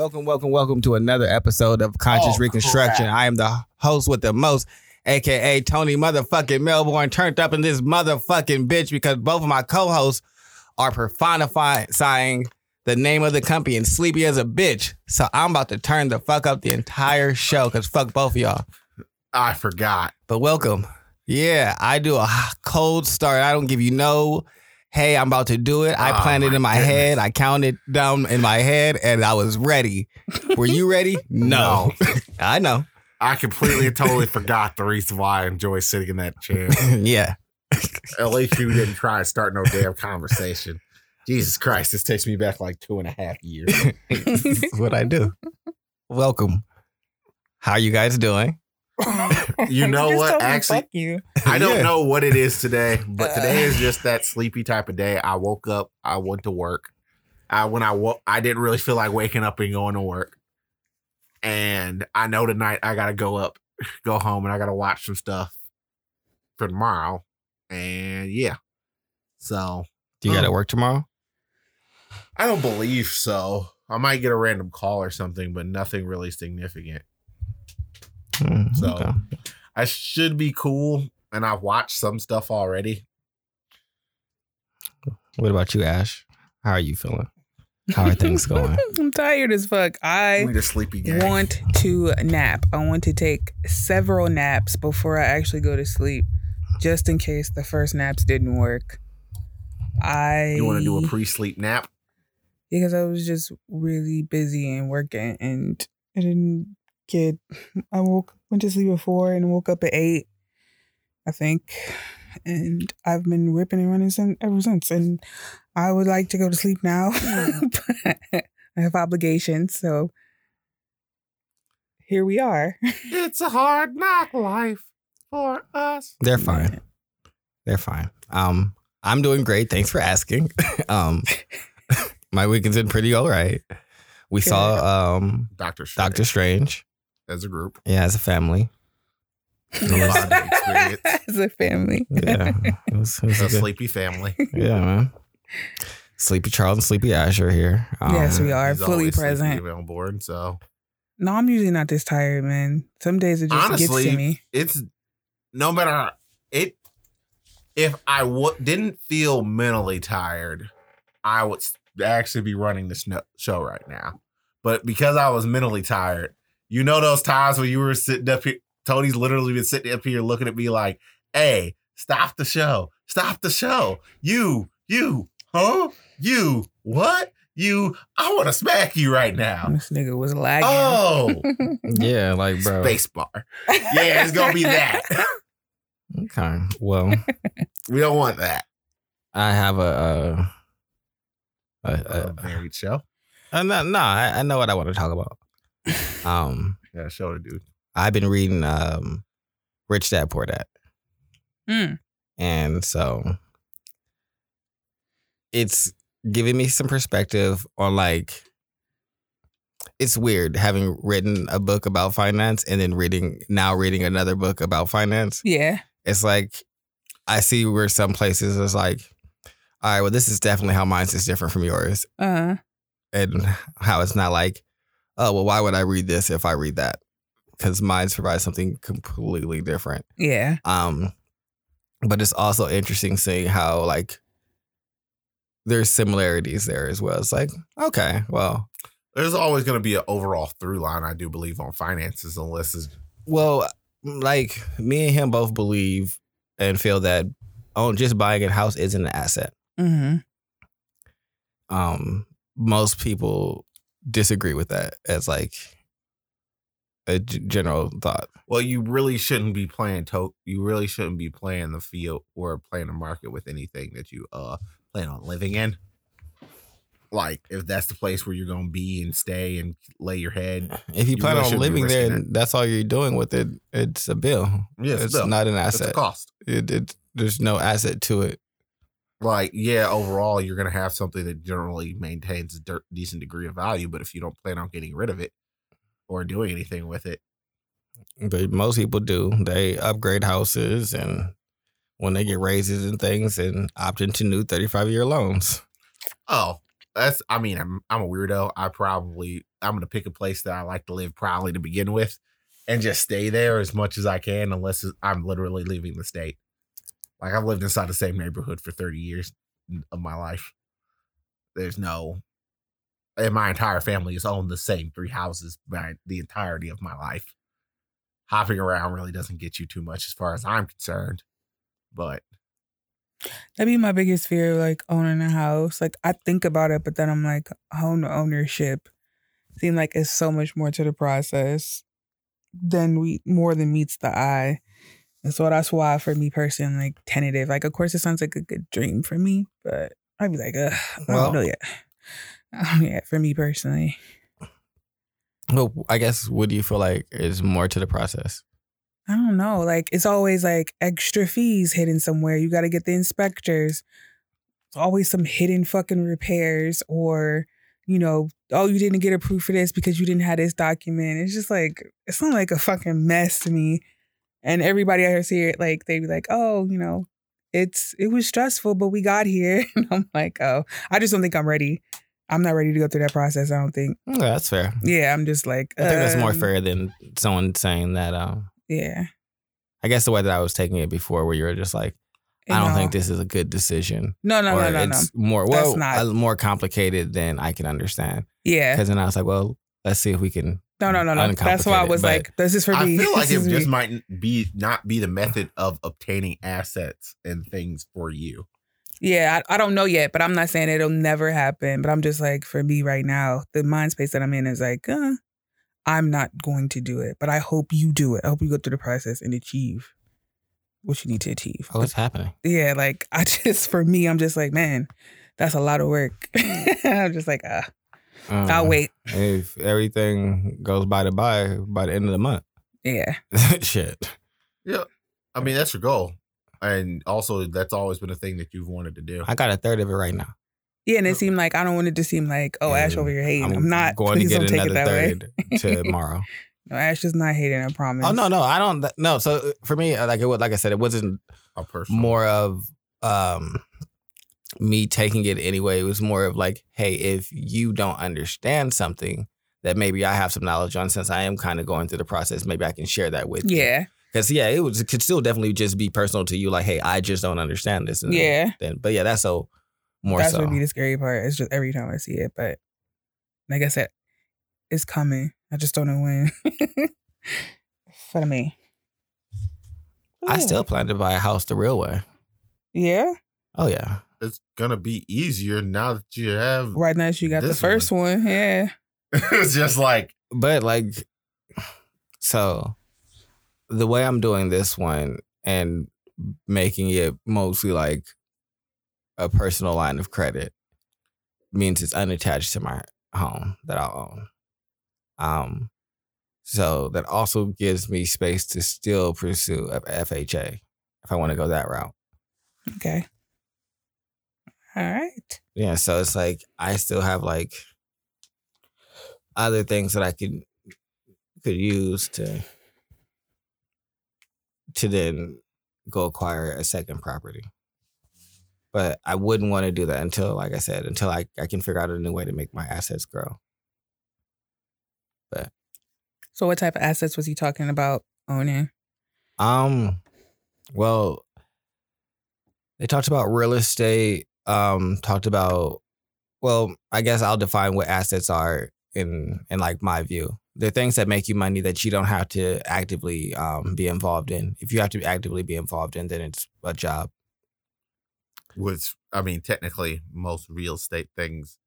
Welcome, welcome, welcome to another episode of Conscious Oh, Reconstruction. crap. I am the host with the most, aka Tony motherfucking Melbourne, turned up in this motherfucking bitch because both of my co-hosts are personifying the name of the company and sleepy as a bitch. So I'm about to turn the fuck up the entire show because fuck both of y'all. I forgot. But welcome. Yeah, I do a cold start. I don't give you no, hey, I'm about to do it. I Oh, planned it in my goodness. head. I counted down in my head and I was ready. Were you ready? No. I know. I completely and totally forgot the reason why I enjoy sitting in that chair. yeah. At least you didn't try and start no damn conversation. Jesus Christ, this takes me back like two and a half years. what I do. Welcome. How you guys doing? You know just what? Actually- fuck you. I don't Yeah. know what it is today, but uh. today is just that sleepy type of day. I woke up, I went to work. I when I woke, I didn't really feel like waking up and going to work. And I know tonight I gotta go up, go home, and I gotta watch some stuff for tomorrow. And yeah, so Do you got to mm. Oh. work tomorrow? I don't believe so. I might get a random call or something, but nothing really significant. Mm, So- okay. I should be cool, and I've watched some stuff already. What about you, Ash? How are you feeling? How are things going? I'm tired as fuck. I I need a sleepy gang. want to nap. I want to take several naps before I actually go to sleep, just in case the first naps didn't work. I You want to do a pre-sleep nap? because I was just really busy and working, and I didn't get. I woke went to sleep at four and woke up at eight, I think, and I've been ripping and running since, ever since. And I would like to go to sleep now, but I have obligations, so here we are. It's a hard knock life for us. They're fine. They're fine. Um, I'm doing great. Thanks for asking. um, my weekend's been pretty all right. We saw um Doctor Strange Doctor Strange. As a group. Yeah, as a family. A lot of experience. As a family. Yeah, it was, it was A a good- sleepy family. yeah, man. Sleepy Charles and Sleepy Ash are here. Um, Yes, we are He's fully present. on board. So No, I'm usually not this tired, man. Some days it just Honestly, gets to me. it's no matter it. If I w- didn't feel mentally tired, I would actually be running this no- show right now. But because I was mentally tired, you know those times when you were sitting up here. Tony's literally been sitting up here looking at me like, "Hey, stop the show! Stop the show! You, you, huh? You, what? You? I want to smack you right now." This nigga was lagging. Oh, Yeah, like bro. space bar. Yeah, it's gonna be that. Okay. Well, We don't want that. I have a. Uh, a, A a, married show. uh, no, no, I, I know what I want to talk about. Um, Yeah, show the dude. I've been reading um, Rich Dad Poor Dad. Mm. And so it's giving me some perspective on like it's weird having written a book about finance and then reading now reading another book about finance. Yeah. It's like I see where some places is like, all right, well, this is definitely how mine's is different from yours. Uh And how it's not like, oh, well, why would I read this if I read that? Because mine's provides something completely different. yeah. Um, but it's also interesting seeing how like there's similarities there as well. It's like, okay, well, There's always going to be an overall through line, I do believe, on finances, unless it's well, like me and him both believe and feel that on just buying a house isn't an asset. Mm-hmm. Um, most people disagree with that as like a g- general thought. well, you really shouldn't be playing to you really shouldn't be playing the field or playing the market with anything that you uh plan on living in. Like if that's the place where you're gonna be and stay and lay your head. If you, You plan really on living there, and that's all you're doing with it. It's a bill. Yeah, it's it's bill. not an asset. cost. It, it, there's no asset to it. Like, yeah, overall you're gonna have something that generally maintains a dirt, decent degree of value, but if you don't plan on getting rid of it or doing anything with it, But most people do. They upgrade houses and when they get raises and things and opt into new 35 year loans. Oh, that's. I mean, I'm I'm a weirdo. I probably I'm gonna pick a place that I like to live proudly to begin with, and just stay there as much as I can, unless I'm literally leaving the state. Like I've lived inside the same neighborhood for 30 years of my life. There's no, and my entire family has owned the same three houses my the entirety of my life. Hopping around really doesn't get you too much as far as I'm concerned, but That'd be my biggest fear, like owning a house. Like I think about it, but then I'm like, home ownership seem like it's so much more to the process than we more than meets the eye. And so that's why for me personally, like tentative. Like of course it sounds like a good dream for me, but I'd be like, Ugh, I Well- don't know yet. I don't know yet for me personally. Well, I guess what do you feel like is more to the process? I don't know. Like it's always like extra fees hidden somewhere. You got to get the inspectors. It's always some hidden fucking repairs or you know, oh, you didn't get approved for this because you didn't have this document. It's just like it's not like a fucking mess to me. And everybody here see it like they be like, oh, you know, it's it was stressful, but we got here. And I'm like, oh, I just don't think I'm ready. I'm not ready to go through that process. I don't think. Yeah, that's fair. Yeah, I'm just like. I think that's more um, fair than someone saying that. Um, Yeah. I guess the way that I was taking it before, where you were just like, I don't know. think this is a good decision, No, no, or no, no, no. it's more That's well not- uh, more complicated than I can understand. Yeah. Because then I was like, well, let's see if we can. No, no, no, no. That's why I was like, this is for me." I feel like This it is just me. might be not be the method of obtaining assets and things for you. Yeah, I, I don't know yet, but I'm not saying it'll never happen. But I'm just like, for me right now, the mind space that I'm in is like, uh, I'm not going to do it. But I hope you do it. I hope you go through the process and achieve what you need to achieve. Oh, what's happening? yeah, like I just for me, I'm just like, man, that's a lot of work. I'm just like, ah, I'll Um, wait. If everything goes by the by by the end of the month, Yeah. shit. Yeah. I mean, that's your goal. And also, that's always been a thing that you've wanted to do. I got a third of it right now. Yeah, and it seemed like I don't want it to seem like, oh, Ash over here hating. I'm, not going to get don't take it another that way. third tomorrow. No, Ash is not hating. I promise. Oh no, no, I don't. No, so uh, for me, like it was, like I said, it wasn't A personal. more of um me taking it anyway. It was more of like, hey, if you don't understand something that maybe I have some knowledge on, since I am kind of going through the process, maybe I can share that with you. Yeah. Because yeah, it was it could still definitely just be personal to you. Like, hey, I just don't understand this. And Yeah. Then, but yeah, that's so more That's so. would be the scary part. It's just every time I see it. But like I said, it's coming. I just don't know when. For me. I still plan to buy a house the real way. Yeah. Oh yeah. It's gonna be easier now that you have. Right now you got the first one. Yeah. it's just like but like so the way i'm doing this one and making it mostly like a personal line of credit means it's unattached to my home that i own um so that also gives me space to still pursue a fha if i want to go that route Okay. All right. yeah so it's like i still have like other things that i could could use to to then go acquire a second property but i wouldn't want to do that until like i said until i, I can figure out a new way to make my assets grow But So what type of assets was he talking about owning? Um, well, they talked about real estate. Um, talked about, well, I guess I'll define what assets are in in like my view. They're things that make you money that you don't have to actively um be involved in. If you have to actively be involved in, then it's a job. which I mean, technically, most real estate things,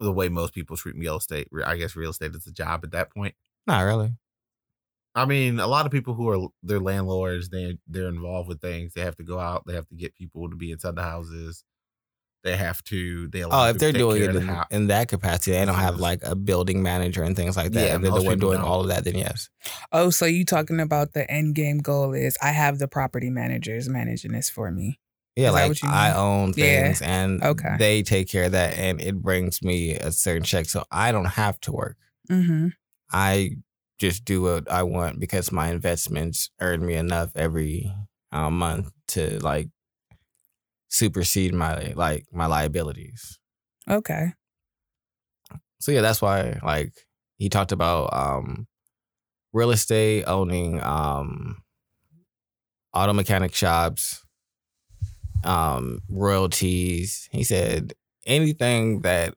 the way most people treat real estate, I guess real estate is a job at that point. Not really. I mean, a lot of people who are they're landlords, they they're involved with things. They have to go out. They have to get people to be inside the houses. They have to. They allow Oh, if they're doing it in, hou- in that capacity, they don't have like a building manager and things like that. Yeah, if they're the most one doing don't. all of that, then yes. Oh, so you talking about the end game goal is I have the property managers managing this for me. Yeah, Is that like what you I mean? own Yeah. things and Okay. they take care of that and it brings me a certain check. So I don't have to work. Mm-hmm. I just do what I want because my investments earn me enough every uh, month to like supersede my like my liabilities. Okay. so yeah, that's why like he talked about um real estate, owning um auto mechanic shops, um, royalties. He said anything that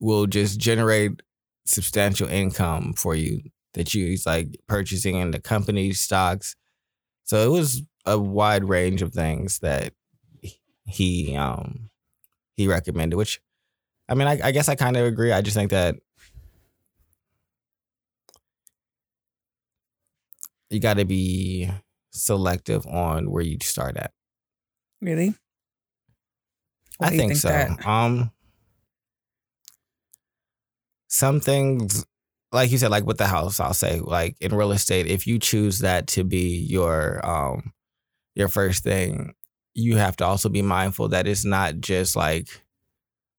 will just generate substantial income for you that you he's like purchasing in the company stocks. So it was a wide range of things that he um he recommended, which I mean I, I guess I kind of agree. I just think that you got to be selective on where you start at. Really? Why I you think, so. that? Um, some things, like you said, like with the house, I'll say, like in real estate, if you choose that to be your um your first thing, you have to also be mindful that it's not just like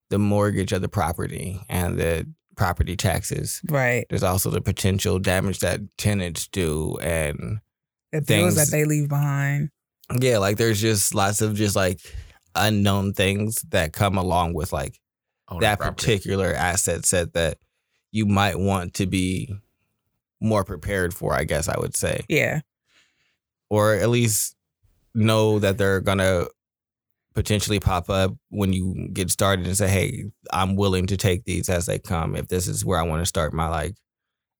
the mortgage of the property and the property taxes. Right. There's also the potential damage that tenants do and The Things- that they leave behind. yeah, like there's just lots of just like unknown things that come along with like Owning that property. particular asset set that you might want to be more prepared for, I guess I would say. Yeah. Or at least know that they're gonna potentially pop up when you get started and say, Hey, I'm willing to take these as they come if this is where I want to start my like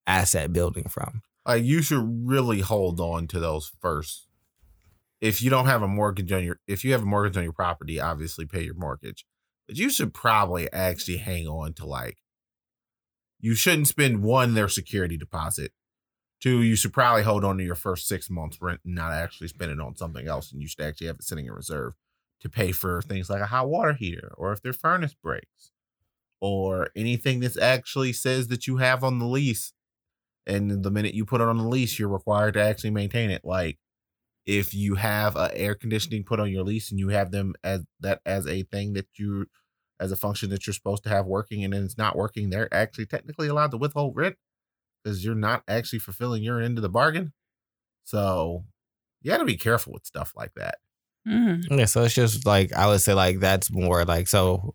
asset building from. Like you should really hold on to those first. If you don't have a mortgage on your, if you have a mortgage on your property, obviously pay your mortgage. But you should probably actually hang on to like. You shouldn't spend one their security deposit. Two, you should probably hold on to your first six months rent and not actually spend it on something else. And you should actually have it sitting in reserve to pay for things like a hot water heater or if their furnace breaks or anything that actually says that you have on the lease and the minute you put it on the lease you're required to actually maintain it like if you have a air conditioning put on your lease and you have them as that as a thing that you as a function that you're supposed to have working and then it's not working they're actually technically allowed to withhold rent because you're not actually fulfilling your end of the bargain. So you got to be careful with stuff like that. Mm. Yeah, so it's just like I would say like that's more like so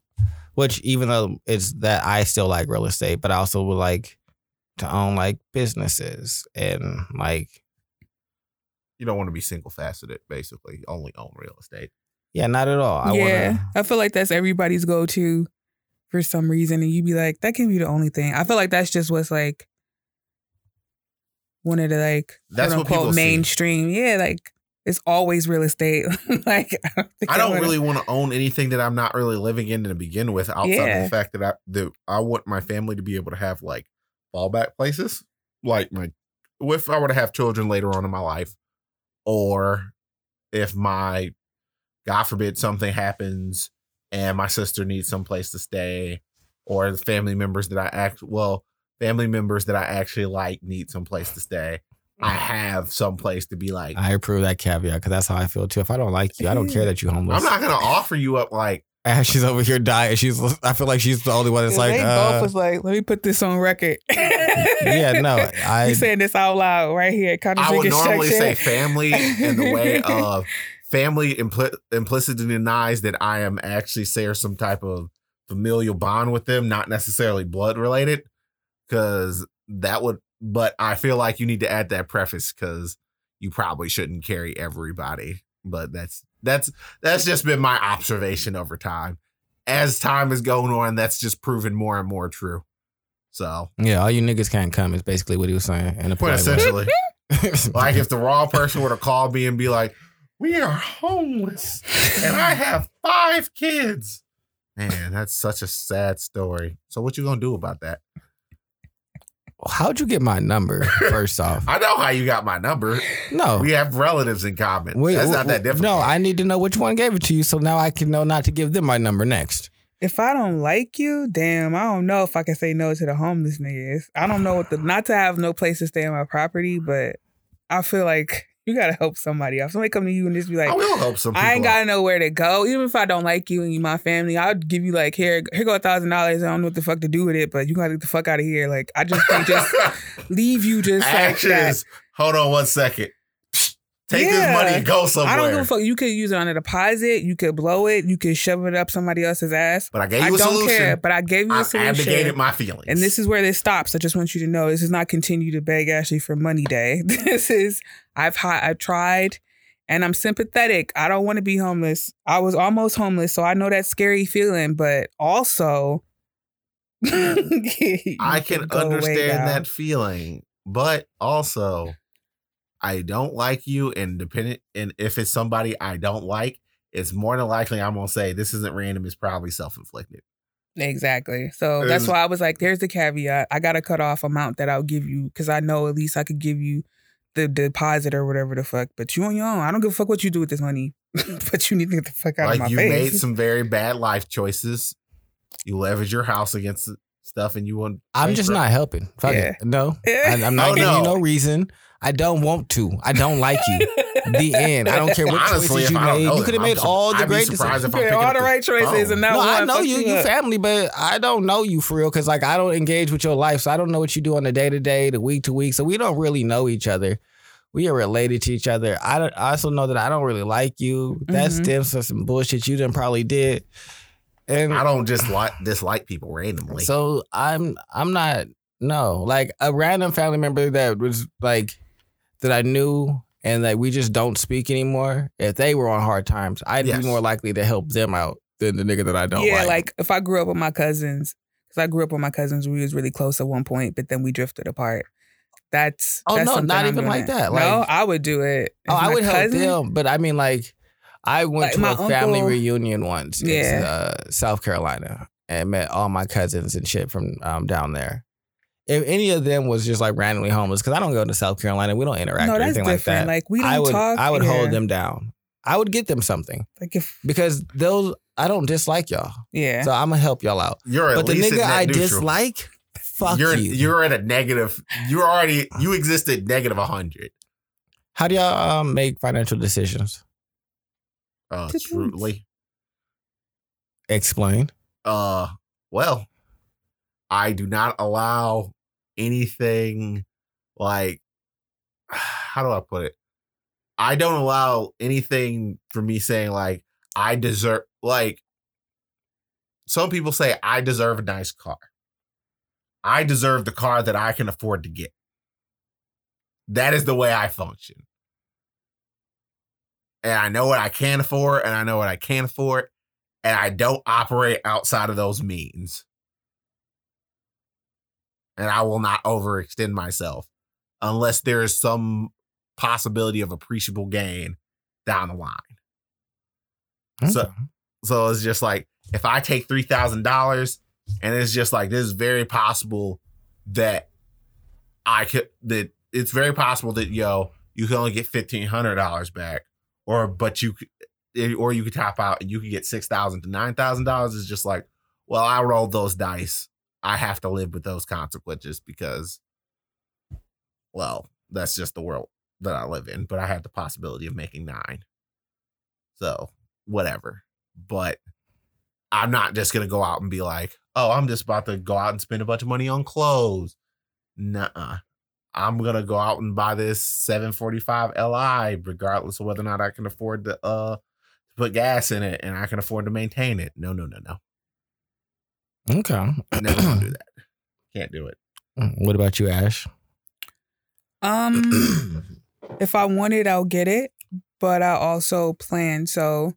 which even though it's that I still like real estate, but I also would like to own like businesses and like you don't want to be single faceted basically only own real estate yeah, not at all. I yeah. wanna I feel like that's everybody's go to for some reason. And you'd be like, that can be the only thing. I feel like that's just what's like one of the like That's quote what people unquote see. mainstream. Yeah, like it's always real estate. like I don't, think I don't wanna- really want to own anything that I'm not really living in to begin with, outside of the fact that I that I want my family to be able to have like fallback places, like my if I were to have children later on in my life, or if my God forbid something happens and my sister needs some place to stay, or the family members that I act well, family members that I actually like need some place to stay. I have some place to be like. I approve that caveat because that's how I feel too. If I don't like you, I don't care that you're homeless. I'm not gonna offer you up like Ash, she's over here dying. She's I feel like she's the only one that's like they uh, both was like, let me put this on record. Yeah, no, I you saying this out loud right here. kind I would Contradicting normally say section. family in the way of family impl- implicitly denies that I am actually share some type of familial bond with them, not necessarily blood related, because that would. But I feel like you need to add that preface because you probably shouldn't carry everybody. But that's that's that's just been my observation over time. As time is going on, that's just proven more and more true. So, yeah, all you niggas can't come is basically what he was saying point essentially. like if the wrong person were to call me and be like, "We are homeless, and I have five kids," man, that's such a sad story. So what you gonna do about that? How'd you get my number? First off, I know how you got my number. no. We have relatives in common. Wait, that's wait, not that wait, difficult. No, I need to know which one gave it to you, so now I can know not to give them my number next. If I don't like you, damn, I don't know if I can say no to the homeless niggas. I don't know what the not to have no place to stay on my property, but I feel like you gotta help somebody out. Somebody come to you and just be like, I will help some people. I ain't gotta know where to go. Even if I don't like you and you my family, I'll give you like here, here go a thousand dollars. I don't know what the fuck to do with it, but you gotta get the fuck out of here. Like I just can't just leave you just like that. Actions. Hold on one second. Take this money and go somewhere. I don't give a fuck. You could use it on a deposit. You could blow it. You could shove it up somebody else's ass. But I gave I you a don't solution. care. But I gave you a I've solution. abdicated my feelings. And this is where this stops. I just want you to know this is not continue to beg Ashley for money day. This is I've hi- I've tried and I'm sympathetic. I don't want to be homeless. I was almost homeless, so I know that scary feeling, but also I can understand that feeling, but also I don't like you and dependent and if it's somebody I don't like, it's more than likely I'm gonna say this isn't random, it's probably self-inflicted. Exactly. So that's why I was like, there's the caveat. I gotta cut off amount that I'll give you because I know at least I could give you the deposit or whatever the fuck. But you on your own. I don't give a fuck what you do with this money. but you need to get the fuck out of my Like you face. made some very bad life choices. You leverage your house against stuff and you want I'm just not helping. Fuck Yeah. it. No, I, I'm not Oh, giving you no. no reason. I don't want to. I don't like you. The end. I don't care what Honestly, choices you made. You could have made all the I'd great decisions. if I'm all the right choices phone. and now No. I know you, you up. family, but I don't know you for real because like I don't engage with your life, so I don't know what you do on the day to day, the week to week. So we don't really know each other. We are related to each other. I, I also know that I don't really like you. That Mhm. stems from some bullshit you done probably did, and I don't just like dislike people randomly. so I'm I'm not no like a random family member that was like that I knew and that we just don't speak anymore. If they were on hard times, I'd Yes. be more likely to help them out than the nigga that I don't yeah, like. like. if I grew up with my cousins, because I grew up with my cousins, we was really close at one point, but then we drifted apart. That's Oh, that's no, not I'm even like that. no, I would do it. Oh, I my would help them, but I mean, like, I went Like, to my a family reunion once in uh, South Carolina and met all my cousins and shit from um, down there. If any of them was just like randomly homeless, because I don't go to South Carolina, we don't interact No, or that's anything like that. Like, we don't I would, talk. I would hold them down. I would get them something Like if because those I don't dislike y'all, yeah. so I'm gonna help y'all out. you're at But the least nigga I neutral. dislike, fuck you're you. you're at a negative. You're already you exist at negative hundred. How do y'all um, make financial decisions? Uh, truly. Explain. Uh, well, I do not allow anything like how do I put it? I don't allow anything for me saying like I deserve like some people say I deserve a nice car. I deserve the car that I can afford to get. That is the way I function. And I know what I can afford and I know what I can't afford and I don't operate outside of those means. And I will not overextend myself unless there is some possibility of appreciable gain down the line. So- So it's just like if I take three thousand dollars and it's just like this is very possible that I could that it's very possible that yo you can only get fifteen hundred dollars back or but you could eh, or you could top out and you could get six thousand to nine thousand dollars is just like well I rolled those dice I have to live with those consequences because well that's just the world that I live in but I have the possibility of making nine so whatever but I'm not just gonna go out and be like, oh, I'm just about to go out and spend a bunch of money on clothes. Nuh-uh. I'm gonna go out and buy this 745 Li, regardless of whether or not I can afford to uh put gas in it and I can afford to maintain it. No, no, no, no. Okay. Never gonna do that. Can't do it. What about you, Ash? Um, if I want it, I'll get it. But I also plan. So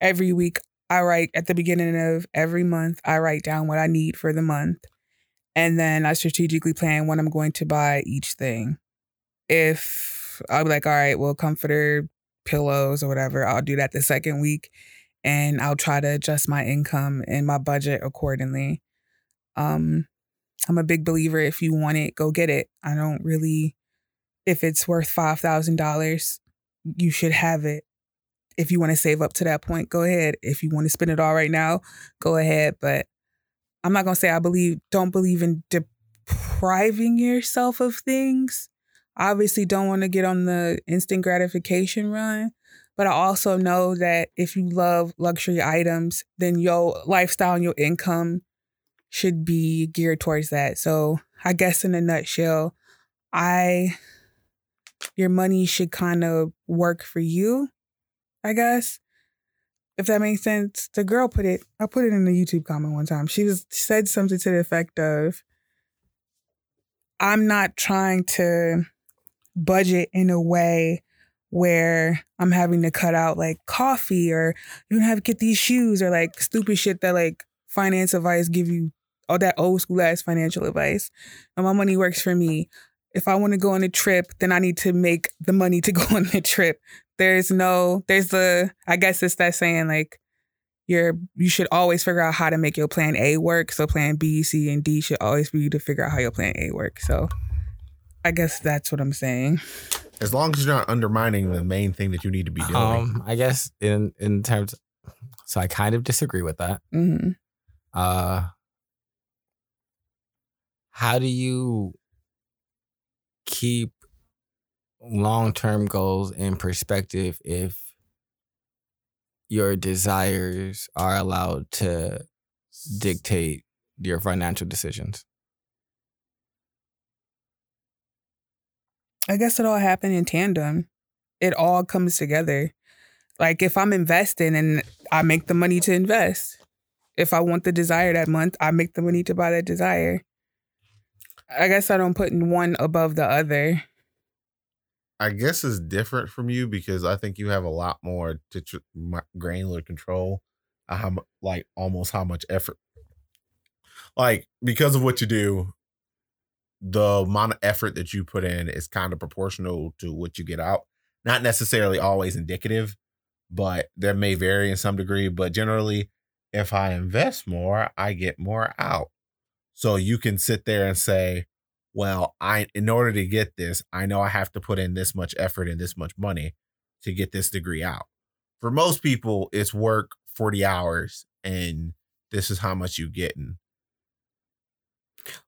every week, I write at the beginning of every month, I write down what I need for the month. And then I strategically plan when I'm going to buy each thing. If I'll be like, all right, well, comforter, pillows, or whatever, I'll do that the second week. And I'll try to adjust my income and my budget accordingly. Um, I'm a big believer if you want it, go get it. I don't really if it's worth $5,000, you should have it. If you want to save up to that point, go ahead. If you want to spend it all right now, go ahead, but I'm not to say I believe don't believe in depriving yourself of things. I obviously don't want to get on the instant gratification run, but I also know that if you love luxury items, then your lifestyle and your income should be geared towards that. So, I guess in a nutshell, I your money should kind of work for you, I guess. If that makes sense. The girl put it, I put it in the YouTube comment one time. She was said something to the effect of, I'm not trying to budget in a way where I'm having to cut out like coffee or you don't have to get these shoes or like stupid shit that like finance advice give you all that old school ass financial advice. And my money works for me. If I want to go on a trip, then I need to make the money to go on the trip. There's no, there's the, I guess it's that saying like, you're, you should always figure out how to make your plan A work. So plan B, C, and D should always be you to figure out how your plan A works. So I guess that's what I'm saying. As long as you're not undermining the main thing that you need to be doing. Um, I guess in in terms, so I kind of disagree with that. hmm Uh, how do you keep long term goals in perspective if your desires are allowed to dictate your financial decisions? I guess it all happened in tandem. It all comes together. Like if I'm investing and I make the money to invest. If I want the desire that month, I make the money to buy that desire. I guess I don't put one above the other. I guess it's different from you because I think you have a lot more to tr- granular control. How like almost how much effort, like because of what you do, the amount of effort that you put in is kind of proportional to what you get out. Not necessarily always indicative, but that may vary in some degree. But generally, if I invest more, I get more out. So you can sit there and say, well, I in order to get this, I know I have to put in this much effort and this much money to get this degree out. For most people, it's work 40 hours and this is how much you're getting.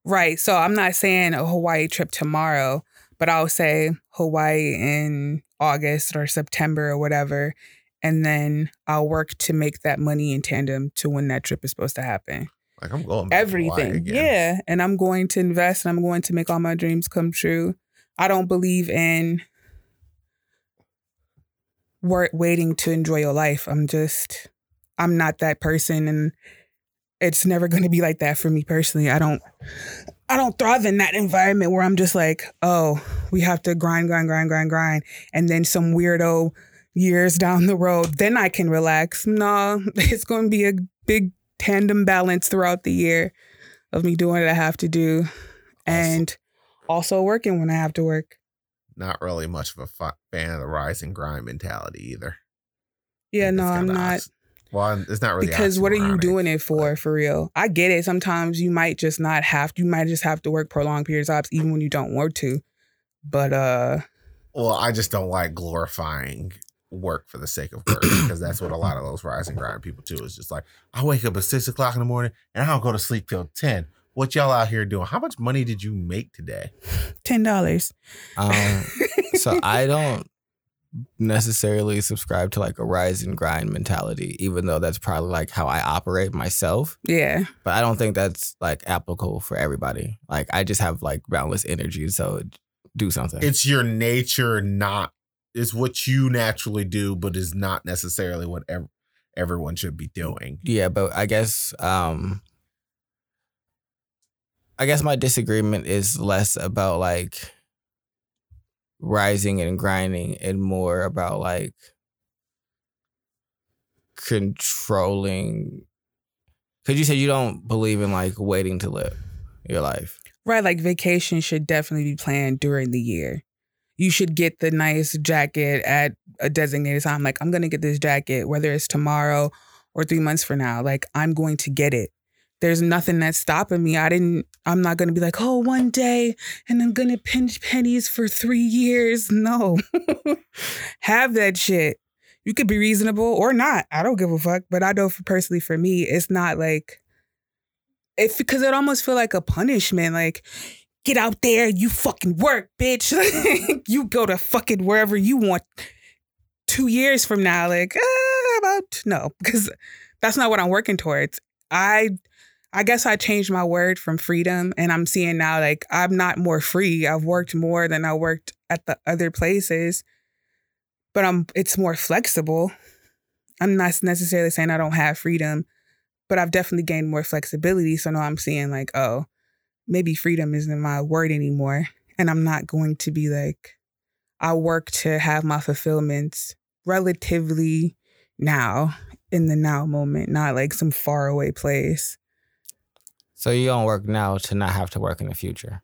Right. So I'm not saying a Hawaii trip tomorrow, but I'll say Hawaii in August or September or whatever. And then I'll work to make that money in tandem to when that trip is supposed to happen. Like I'm going everything. Yeah. And I'm going to invest and I'm going to make all my dreams come true. I don't believe in work waiting to enjoy your life. I'm just I'm not that person and it's never going to be like that for me personally. I don't I don't thrive in that environment where I'm just like, "Oh, we have to grind grind grind grind grind." And then some weirdo years down the road, then I can relax. No, it's going to be a big tandem balance throughout the year of me doing what I have to do and also working when I have to work. Not really much of a fa- fan of the rise and grind mentality either. Yeah, no, I'm not ox- Well, it's not really because what are you doing it for for real? I get it. Sometimes you might just not have you might just have to work prolonged periods of times even when you don't want to. But uh Well, I just don't like glorifying work for the sake of work because that's what a lot of those rise and grind people do. Is just like I wake up at six o'clock in the morning and I don't go to sleep till ten. What y'all out here doing? How much money did you make today? ten dollars. Um, so I don't necessarily subscribe to like a rise and grind mentality, even though that's probably like how I operate myself. yeah. But I don't think that's like applicable for everybody. Like I just have like boundless energy, so do something. It's your nature, not it's what you naturally do, but is not necessarily what ev- everyone should be doing. yeah, but I guess um I guess my disagreement is less about like rising and grinding and more about like controlling cuz you said you don't believe in like waiting to live your life. Right, like vacation should definitely be planned during the year. You should get the nice jacket at a designated time. Like, I'm going to get this jacket, whether it's tomorrow or three months from now. Like, I'm going to get it. There's nothing that's stopping me. I didn't, I'm not going to be like, oh, one day and I'm going to pinch pennies for three years. No. Have that shit. You could be reasonable or not. I don't give a fuck. But I know for personally, for me, it's not like, if because it almost feel like a punishment. Like, get out there, you fucking work, bitch. you go to fucking wherever you want. Two years from now, like uh, about no, because that's not what I'm working towards. I, I guess I changed my word from freedom, and I'm seeing now like I'm not more free. I've worked more than I worked at the other places, but I'm it's more flexible. I'm not necessarily saying I don't have freedom, but I've definitely gained more flexibility. So now I'm seeing like, oh, maybe freedom isn't my word anymore. And I'm not going to be like, I work to have my fulfillments relatively now in the now moment, not like some far away place. So you don't work now to not have to work in the future.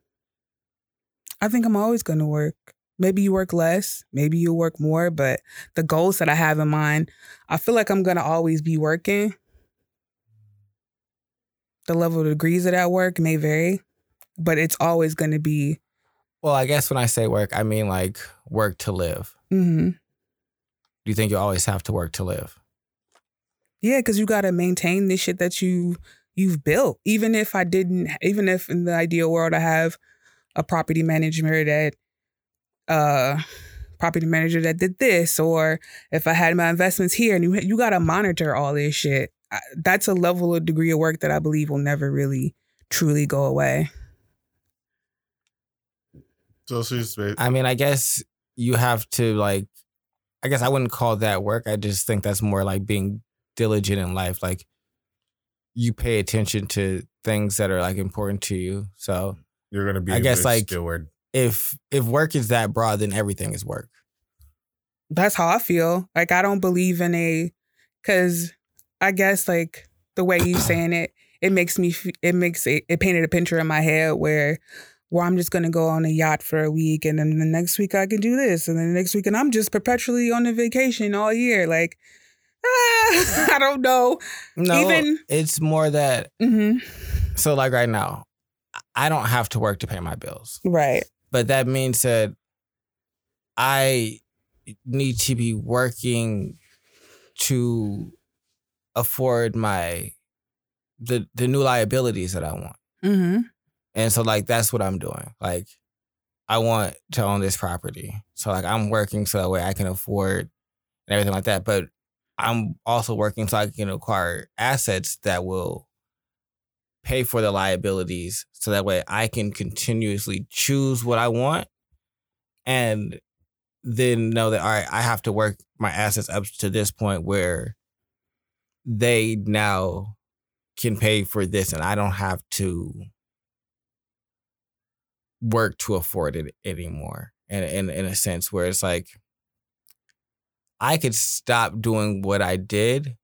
I think I'm always going to work. Maybe you work less, maybe you work more, but the goals that I have in mind, I feel like I'm going to always be working. The level of degrees of that work may vary, but it's always going to be. Well, I guess when I say work, I mean like work to live. hmm Do you think you always have to work to live? Yeah, because you got to maintain this shit that you you've built. Even if I didn't, even if in the ideal world I have a property manager that, uh, property manager that did this, or if I had my investments here, and you you got to monitor all this shit. That's a level of degree of work that I believe will never really truly go away. So she's I mean, I guess you have to like. I guess I wouldn't call that work. I just think that's more like being diligent in life. Like you pay attention to things that are like important to you. So you're gonna be. I a guess, like, steward. if if work is that broad, then everything is work. That's how I feel. Like I don't believe in a, because I guess like the way you saying it, it makes me it makes it, it painted a picture in my head where where I'm just gonna go on a yacht for a week and then the next week I can do this and then the next week and I'm just perpetually on a vacation all year. Like ah, I don't know. No, Even- it's more that. hmm So like right now, I don't have to work to pay my bills, Right. but that means that I need to be working to afford my the the new liabilities that I want. hmm And so like that's what I'm doing. Like I want to own this property. So like I'm working so that way I can afford and everything like that. But I'm also working so I can acquire assets that will pay for the liabilities so that way I can continuously choose what I want and then know that all right, I have to work my assets up to this point where they now can pay for this and I don't have to work to afford it anymore. And in in a sense where it's like I could stop doing what I did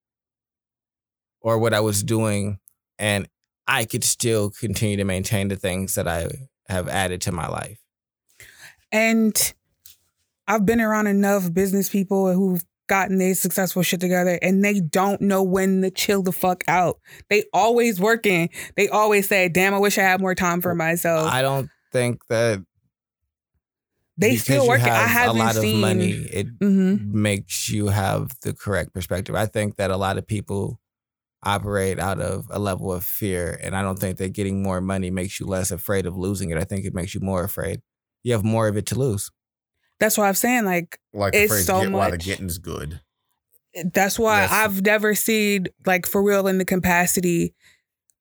or what I was doing and I could still continue to maintain the things that I have added to my life. And I've been around enough business people who've gotten their successful shit together and they don't know when to chill the fuck out. They always working. They always say, damn, I wish I had more time for myself. I don't think that they still you working. I have haven't a lot seen of money. It hmm makes you have the correct perspective. I think that a lot of people operate out of a level of fear, and I don't think that getting more money makes you less afraid of losing it. I think it makes you more afraid. You have more of it to lose. That's why I'm saying, like, Like it's so get while the much. getting's good. that's why Yes. I've never seen, like, for real in the capacity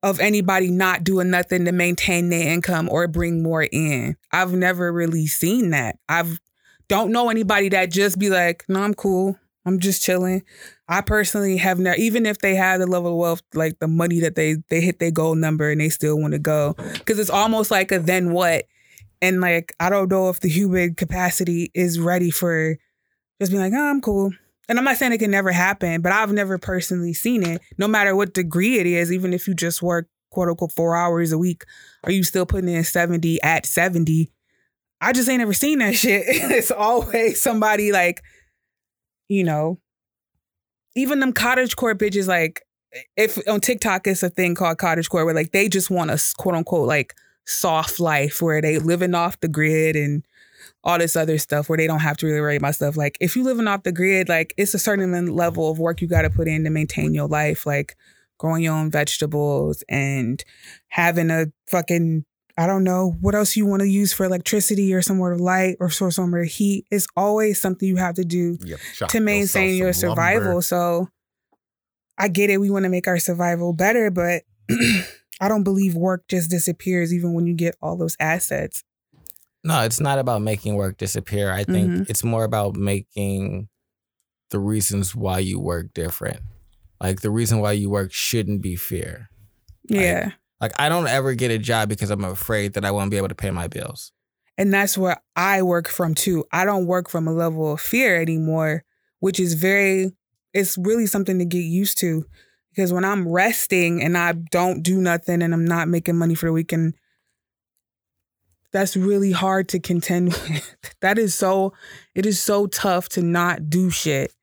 of anybody not doing nothing to maintain their income or bring more in. I've never really seen that. I've don't know anybody that just be like, no, I'm cool. I'm just chilling. I personally have never, even if they have the level of wealth, like the money that they they hit their goal number and they still want to go, because it's almost like a then what, and like I don't know if the human capacity is ready for just being like, oh, I'm cool. And I'm not saying it can never happen, but I've never personally seen it. No matter what degree it is, even if you just work quote unquote four hours a week, are you still putting in 70 at 70? I just ain't ever seen that shit. it's always somebody like, you know, even them cottage core bitches, like if on TikTok it's a thing called cottage core where like they just want a quote unquote like soft life where they living off the grid and all this other stuff where they don't have to really worry about stuff. Like if you're living off the grid, like it's a certain level of work you got to put in to maintain your life, like growing your own vegetables and having a fucking I don't know what else you want to use for electricity or somewhere to light or source somewhere to heat. It's always something you have to do have to maintain your some lumber. survival. So I get it. We want to make our survival better, but I don't believe work just disappears even when you get all those assets. No, it's not about making work disappear. I think Mhm. it's more about making the reasons why you work different. Like the reason why you work shouldn't be fear. Yeah. Like I don't ever get a job because I'm afraid that I won't be able to pay my bills. And that's where I work from too. I don't work from a level of fear anymore, which is very, it's really something to get used to. Because when I'm resting and I don't do nothing and I'm not making money for the weekend, that's really hard to contend with. that is so, it is so tough to not do shit.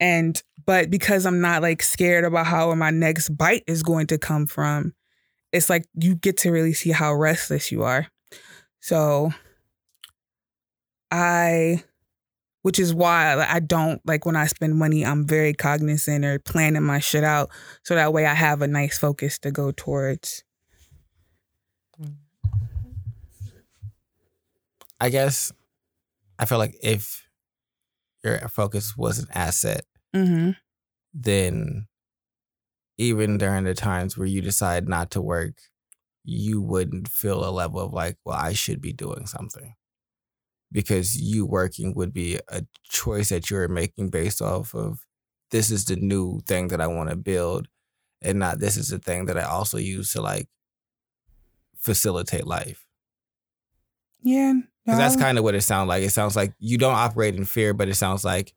And, but because I'm not like scared about how my next bite is going to come from, it's like you get to really see how restless you are. So I, which is why I don't like when I spend money, I'm very cognizant or planning my shit out. So that way I have a nice focus to go towards. I guess I feel like if your focus was an asset, Mm-hmm. then even during the times where you decide not to work, you wouldn't feel a level of like, well, I should be doing something. Because you working would be a choice that you're making based off of this is the new thing that I want to build, and not this is the thing that I also use to like facilitate life. Yeah. Because that's kind of what it sounds like. It sounds like you don't operate in fear, but it sounds like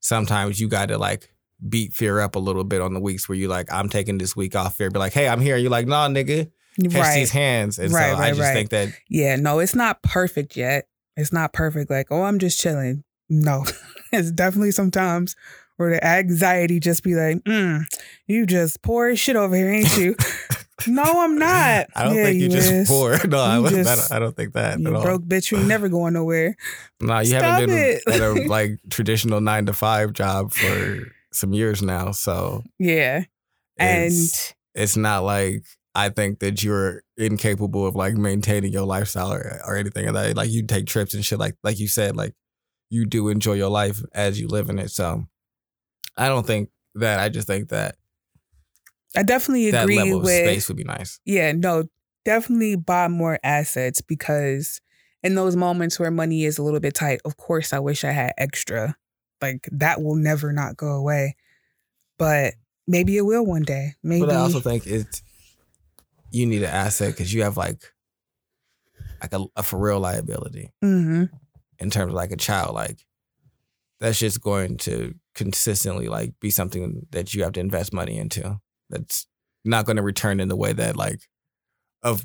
sometimes you got to like beat fear up a little bit on the weeks where you like, I'm taking this week off fear. Be like, hey, I'm here. You're like, nah, nigga, catch right. these hands. And Right, so I just right. think that Yeah, no, it's not perfect yet. It's not perfect. Like, oh, I'm just chilling. No, it's definitely sometimes where the anxiety just be like, mm, you just poor as shit over here, ain't you? no, I'm not. I don't Yeah, think you, just is. poor. No, I, You was- I don't, I don't think that You at all. broke bitch, you never going nowhere. No, you Stop haven't been at a like traditional nine to five job for some years now. So Yeah. And it's, it's not like I think that you're incapable of like maintaining your lifestyle or, or anything of that. Like you take trips and shit like like you said, like you do enjoy your life as you live in it. So I don't think that. I just think that I definitely agree with that level of space would be nice. yeah, no, definitely buy more assets because in those moments where money is a little bit tight, of course, I wish I had extra. Like that will never not go away. But maybe it will one day. Maybe. But I also think it's you need an asset because you have like like a, a for real liability hmm in terms of like a child. Like that's just going to consistently like be something that you have to invest money into. That's not going to return in the way that like of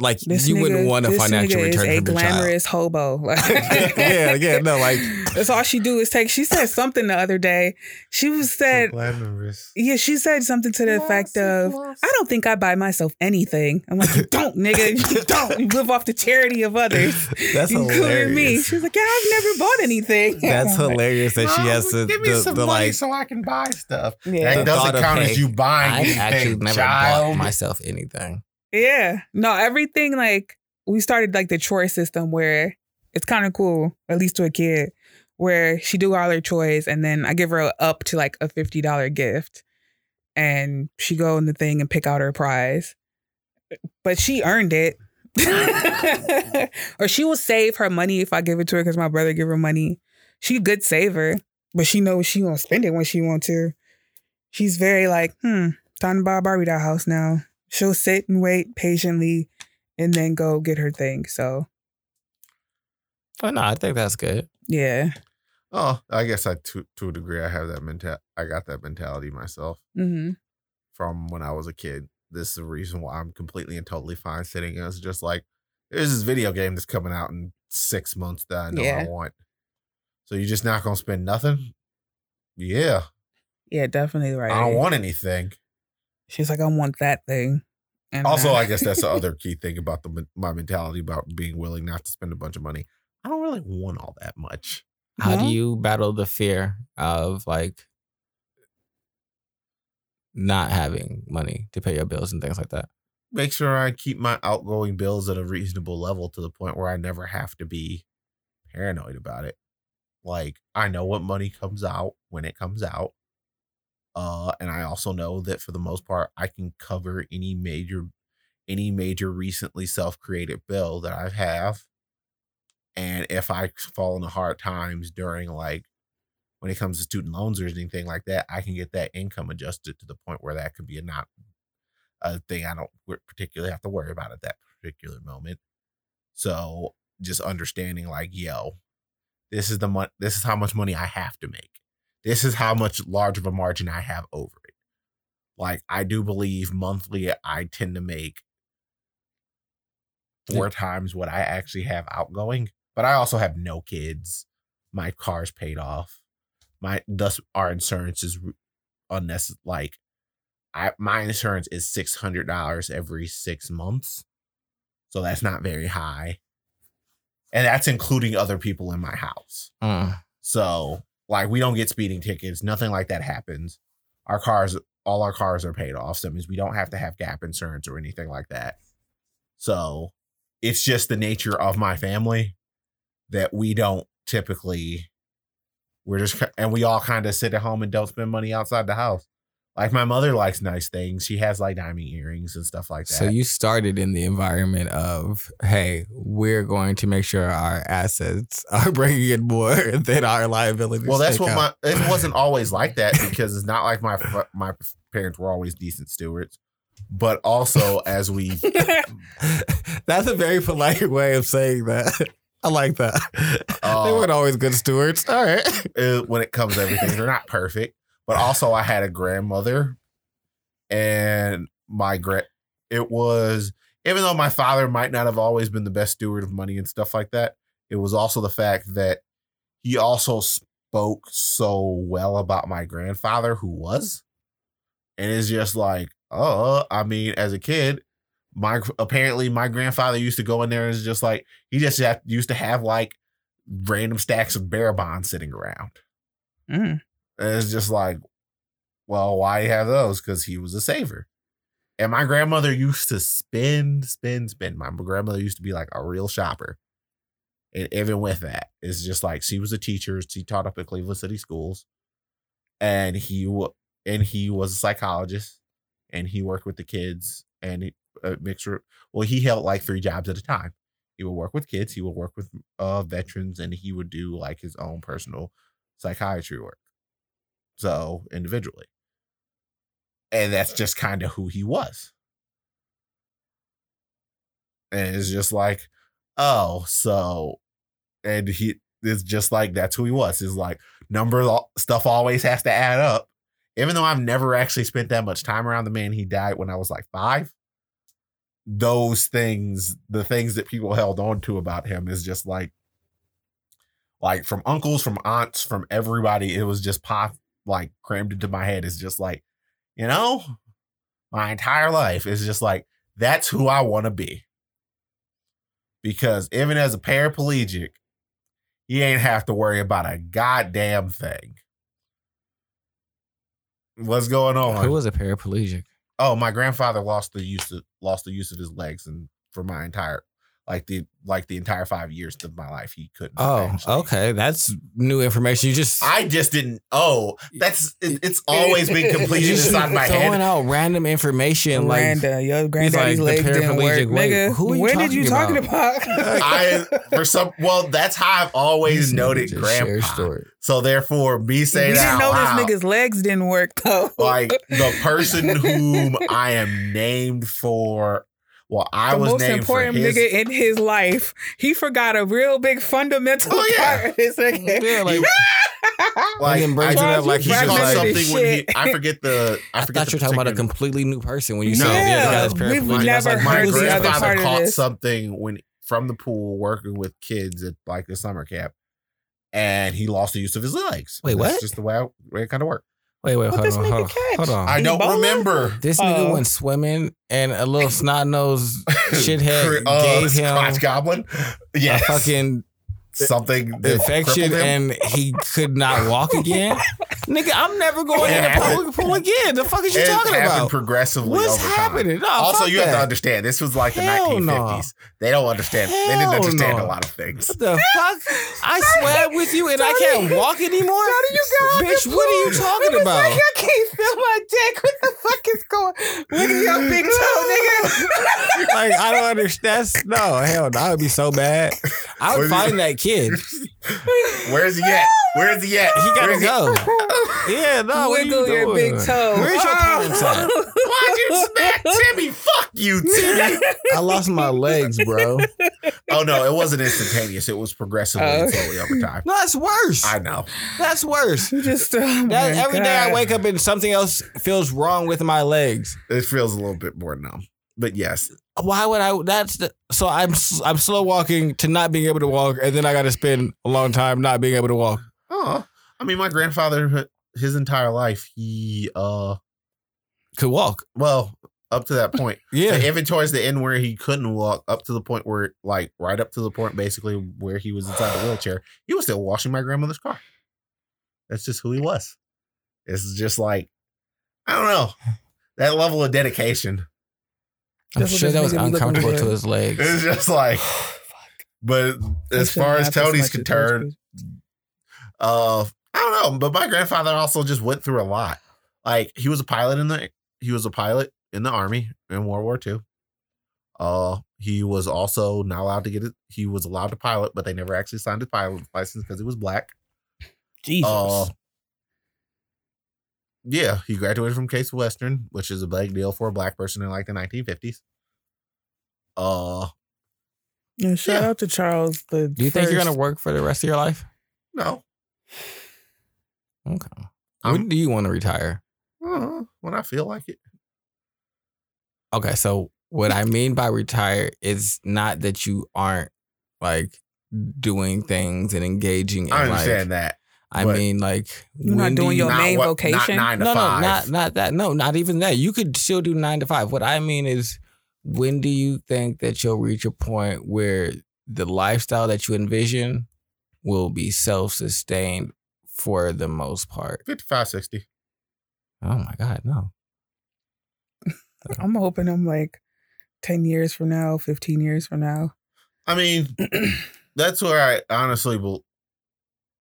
like This you nigga, wouldn't want a this financial return is a from your child. glamorous hobo. Like, yeah, yeah, no, like that's all she do is take. She said something the other day. She was said, glamorous. yeah, she said something to the effect of, "I don't think I buy myself anything." I'm like, "You don't, nigga. You don't. You live off the charity of others." that's including me. hilarious. She was like, "Yeah, I've never bought anything." That's I'm like, hilarious that she has to give me the, some the money like so I can buy stuff. Yeah. That The doesn't count hey, as you buying I anything, actually never child. bought myself anything. Yeah. No, everything like we started like the chore system where it's kind of cool, at least to a kid, where she do all her chores and then I give her up to like a fifty dollar gift, and she go in the thing and pick out her prize, but she earned it. or she will save her money if I give it to her because my brother give her money. She a good saver, but she knows she gonna spend it when she want to. She's very like, hmm, time to buy a Barbie doll house now. She'll sit and wait patiently and then go get her thing. So But no, I think that's good. yeah. Oh, I guess I to to a degree I have that mental. I got that mentality myself hmm from when I was a kid. This is the reason why I'm completely and totally fine sitting. It's just like there's this video game that's coming out in six months that I know Yeah. I want. So you're just not gonna spend nothing? Yeah, Yeah, definitely right. I don't want anything. She's like, I want that thing. And Also, I guess that's the other key thing about the my mentality about being willing not to spend a bunch of money. I don't really want all that much. How do you battle the fear of like not having money to pay your bills and things like that? Make sure I keep my outgoing bills at a reasonable level to the point where I never have to be paranoid about it. Like I know what money comes out when it comes out. Uh and I also know that for the most part I can cover any major any major recently self-created bill that I have And if I fall into hard times during like when it comes to student loans or anything like that, I can get that income adjusted to the point where that could be a not a thing I don't particularly have to worry about at that particular moment. So just understanding like, yo, this is the mon- this is how much money I have to make. This is how much large of a margin I have over it. Like I do believe monthly I tend to make four times what I actually have outgoing, but I also have no kids. My car's paid off. My thus our insurance is unnecessary. Like I my insurance is six hundred dollars every six months, so that's not very high, and that's including other people in my house. Mm. So like we don't get speeding tickets, nothing like that happens. Our cars, all our cars are paid off. So that means we don't have to have gap insurance or anything like that. So it's just the nature of my family that we don't typically we're just and we all kind of sit at home and don't spend money outside the house. Like my mother likes nice things. She has like diamond earrings and stuff like that. So you started in the environment of, hey, we're going to make sure our assets are bringing in more than our liabilities. well, that's what out. my. It wasn't always like that because it's not like my my parents were always decent stewards, but also as we That's a very polite way of saying that. I like that. they Uh, weren't always good stewards. All right. when it comes to everything, they're not perfect. But also, I had a grandmother, and my grand. It was even though my father might not have always been the best steward of money and stuff like that. It was also the fact that he also spoke so well about my grandfather, who was, and it's just like, oh, I mean, as a kid, my apparently my grandfather used to go in there and it's just like he just used to have like random stacks of bearer bonds sitting around. Mm. And it's just like, well, why have those? Because he was a saver. And my grandmother used to spend, spend, spend. My grandmother used to be like a real shopper. And even with that, it's just like she was a teacher. She taught up at Cleveland City Schools. And he wa- and he was a psychologist and he worked with the kids and he, a mixture. Well, he held like three jobs at a time. He would work with kids, he would work with uh, veterans, and he would do like his own personal psychiatry work. So individually. And that's just kind of who he was. And it's just like, oh, so, and he, it's just like, that's who he was. It's like, number stuff always has to add up. Even though I've never actually spent that much time around the man, he died when I was like five. Those things, the things that people held on to about him is just like, like from uncles, from aunts, from everybody, it was just pop like crammed into my head. is just like, you know, my entire life is just like, that's who I want to be. Because even as a paraplegic, you ain't have to worry about a goddamn thing. What's going on? Who was a paraplegic? oh, my grandfather lost the use of lost the use of his legs, and for my entire like the like the entire five years of my life, he couldn't. Oh, actually- okay. That's new information. You just I just didn't. Oh, that's it, it's always been you completely just inside my throwing head. out random information like Miranda, your like granddaddy's the legs didn't work. paraplegic. Nigga, who are you when did you talking talking about? I for some well, that's how I've always This nigga noted just share grandpa. story. So therefore, me we saying didn't know loud, this nigga's legs didn't work though. like the person whom I am named for. Well, I the was most named important for his. nigga in his life. He forgot a real big fundamental Oh, yeah. part of this nigga. Yeah, like, like, then brings I, it up like he he's called just like- something when he. I forget the. I, I forget thought you were talking about a completely new person when you No. said yeah, the Yeah, guy's we've paraplegic. I was never like, my heard the other guy? grandfather of caught this. something when from the pool working with kids at like the summer camp, and he lost the use of his legs. Wait, That's what? just the way, I, way it kind of worked. Wait, wait, hold this on, nigga hold on, catch? hold on. I don't Ebola? remember. This nigga Oh. went swimming and a little snot nosed shithead Uh, gave him Scotch Goblin. a Yes, fucking something infection and he could not walk again. Nigga, I'm never going It in the public pool again. The fuck is you It talking about? progressively. What's happening? No, also, you have to understand this was like the Hell 1950s. They don't understand. they didn't understand no. a lot of things. What the fuck? I swam with you and I can't walk anymore? How do you go? Bitch, what are you talking about? Like, I can't feel my dick. What the fuck is going? Look at your big toe, nigga. Like, I don't understand. That's- No, hell no. I would be so bad. I would find that kid. Where's he at? Where's he at? He gotta Where's go. Yeah, no. what are you Wiggle your big toe. Where's your parents at? Why'd you smack Timmy? Fuck you, Timmy. I lost my legs, bro. Oh no, it wasn't instantaneous. It was progressively oh. and slowly over time. No, that's worse. I know. That's worse. You just oh my That, every day I wake up and something else feels wrong with my legs. It feels a little bit more numb. But yes. Why would I? That's the, so I'm I'm slow walking to not being able to walk, and then I got to spend a long time not being able to walk. Oh. I mean my grandfather his entire life, he uh Could walk. well, up to that point. Yeah. The inventory's the end where he couldn't walk up to the point where like right up to the point basically where he was inside the wheelchair. He was still washing my grandmother's car. That's just who he was. It's just like I don't know. That level of dedication. I'm That's sure that was nigga be looking uncomfortable to his legs. It's just like but as far as laugh Tony's much concerned, uh I don't know, but my grandfather also just went through a lot. Like he was a pilot in the he was a pilot in the army in World War II. Uh he was also not allowed to get it. He was allowed to pilot, but they never actually signed his pilot license because he was black. Jesus. Uh yeah, he graduated from Case Western, which is a big deal for a black person in like the 1950s. Uh yeah, shout yeah. out to Charles. The Do you think you're gonna work for the rest of your life? no. Okay. I'm- when do you want to retire? Uh, when I feel like it. Okay, so what I mean by retire is not that you aren't like doing things and engaging in I life. understand that. I but mean, like You're not when do doing you- your main what- vocation? Not nine to no, no, not not that. No, not even that. You could still do nine to five. What I mean is, when do you think that you'll reach a point where the lifestyle that you envision will be self-sustained for the most part? 55, 60. Oh my God, no. I'm hoping I'm like 10 years from now, 15 years from now. I mean, that's where I honestly will.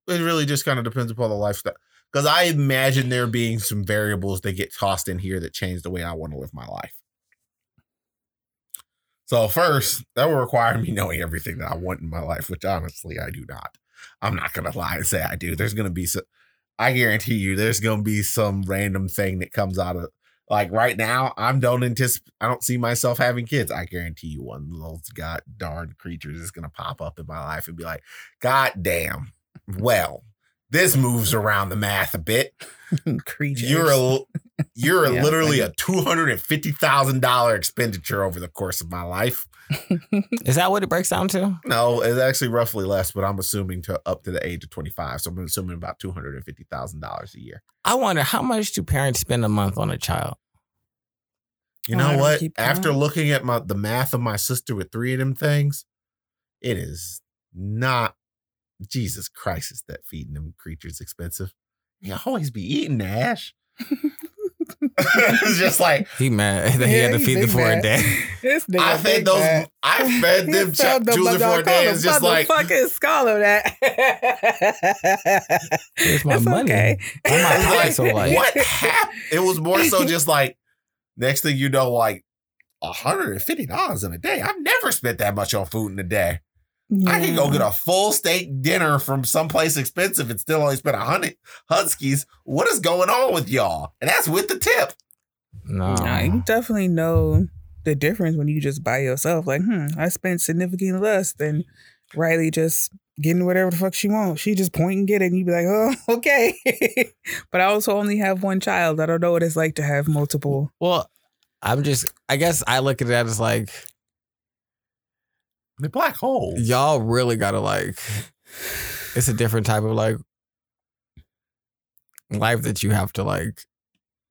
It really just kind of depends upon the lifestyle. Because I imagine there being some variables that get tossed in here that change the way I want to live my life. So, first, that will require me knowing everything that I want in my life, which honestly I do not. I'm not to lie and say I do. There's to be some, I guarantee you, there's to be some random thing that comes out of, like right now, I'm don't anticipate, I don't see myself having kids. I guarantee you, one of those god darn creatures is to pop up in my life and be like, God damn, well, this moves around the math a bit. Creatures. You're a, you're Yeah, literally a two hundred and fifty thousand dollar expenditure over the course of my life. Is that what it breaks down to? No, it's actually roughly less, but I'm assuming to up to the age of twenty five. So I'm assuming about two hundred and fifty thousand dollars a year. I wonder how much do parents spend a month on a child? You know don't what? After looking at my the math of my sister with three of them things, it is not. Jesus Christ, is that feeding them creatures expensive? You always be eating Ash. it's just like He mad that he Yeah, had to feed them big for a day. This nigga I fed big those. bad. I fed them He ch- felt for a day. It's just like fucking scholar that. Here's my It's money. okay. I'm not like, so like what happened? It was more so just like next thing you know, like hundred and fifty dollars in a day. I've never spent that much on food in a day. I can go get a full steak dinner from someplace expensive and still only spend a hundred huskies. What is going on with y'all? And that's with the tip. no. Nah, you definitely know the difference when you just buy yourself. Like, hmm, I spent significantly less than Riley just getting whatever the fuck she wants. She just point and get it, and you be like, oh, okay. but I also only have one child. I don't know what it's like to have multiple. Well, I'm just. I guess I look at that as like The black hole. y'all really gotta like. It's a different type of like life that you have to like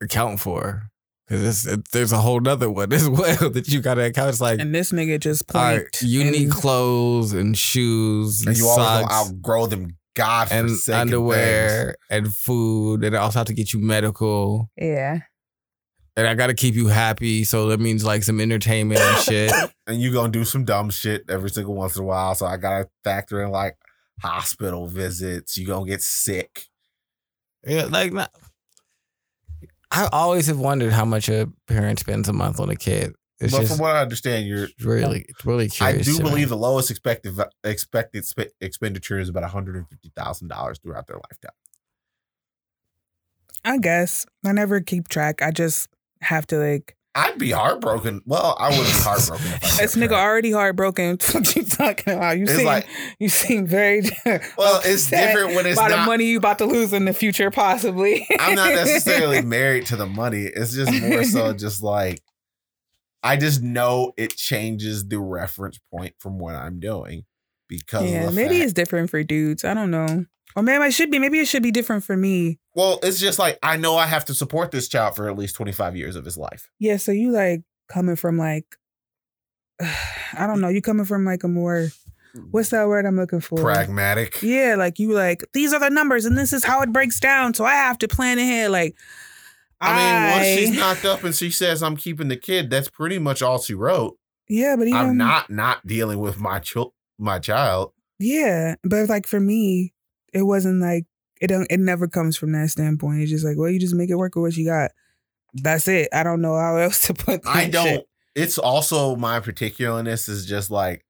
account for because it's, it, there's a whole nother one as well that you gotta account. It's like And this nigga just all point. right, you need clothes and shoes and, And you always socks gonna outgrow them. God and forsaken underwear and food, and I also have to get you medical. Yeah. And I gotta keep you happy, so that means like some entertainment and shit. and you gonna do some dumb shit every single once in a while. So I gotta factor in like hospital visits. You gonna get sick. Yeah, like not, I always have wondered how much a parent spends a month on a kid. It's but just from what I understand, you're. really, it's really I curious. do to me. believe the lowest expected expected spe- expenditure is about one hundred and fifty thousand dollars throughout their lifetime. I guess I never keep track. I just have to like. I'd be heartbroken. Well, I wouldn't be heartbroken. This nigga already heartbroken. What you talking about? You It's seem like- you seem very Well, it's different when it's about the not. money you about to lose in the future, possibly. I'm not necessarily married to the money. It's just more so just like I just know it changes the reference point from what I'm doing because yeah, the maybe fact- it's different for dudes. I don't know. Or maybe it should be. Maybe it should be different for me. well, it's just like I know I have to support this child for at least 25 years of his life. Yeah. So you like coming from like, I don't know. You coming from like a more what's that word I'm looking for? Pragmatic. Yeah, like you like these are the numbers and this is how it breaks down. So I have to plan ahead. Like I mean, once she's knocked up and she says I'm keeping the kid, that's pretty much all she wrote. yeah, but even I'm not not dealing with my child my child. Yeah, but like for me, it wasn't like it don't. It never comes from that standpoint. It's just like, well, you just make it work with what you got. That's it. I don't know how else to put. It. I don't. shit. It's also my particularness is just like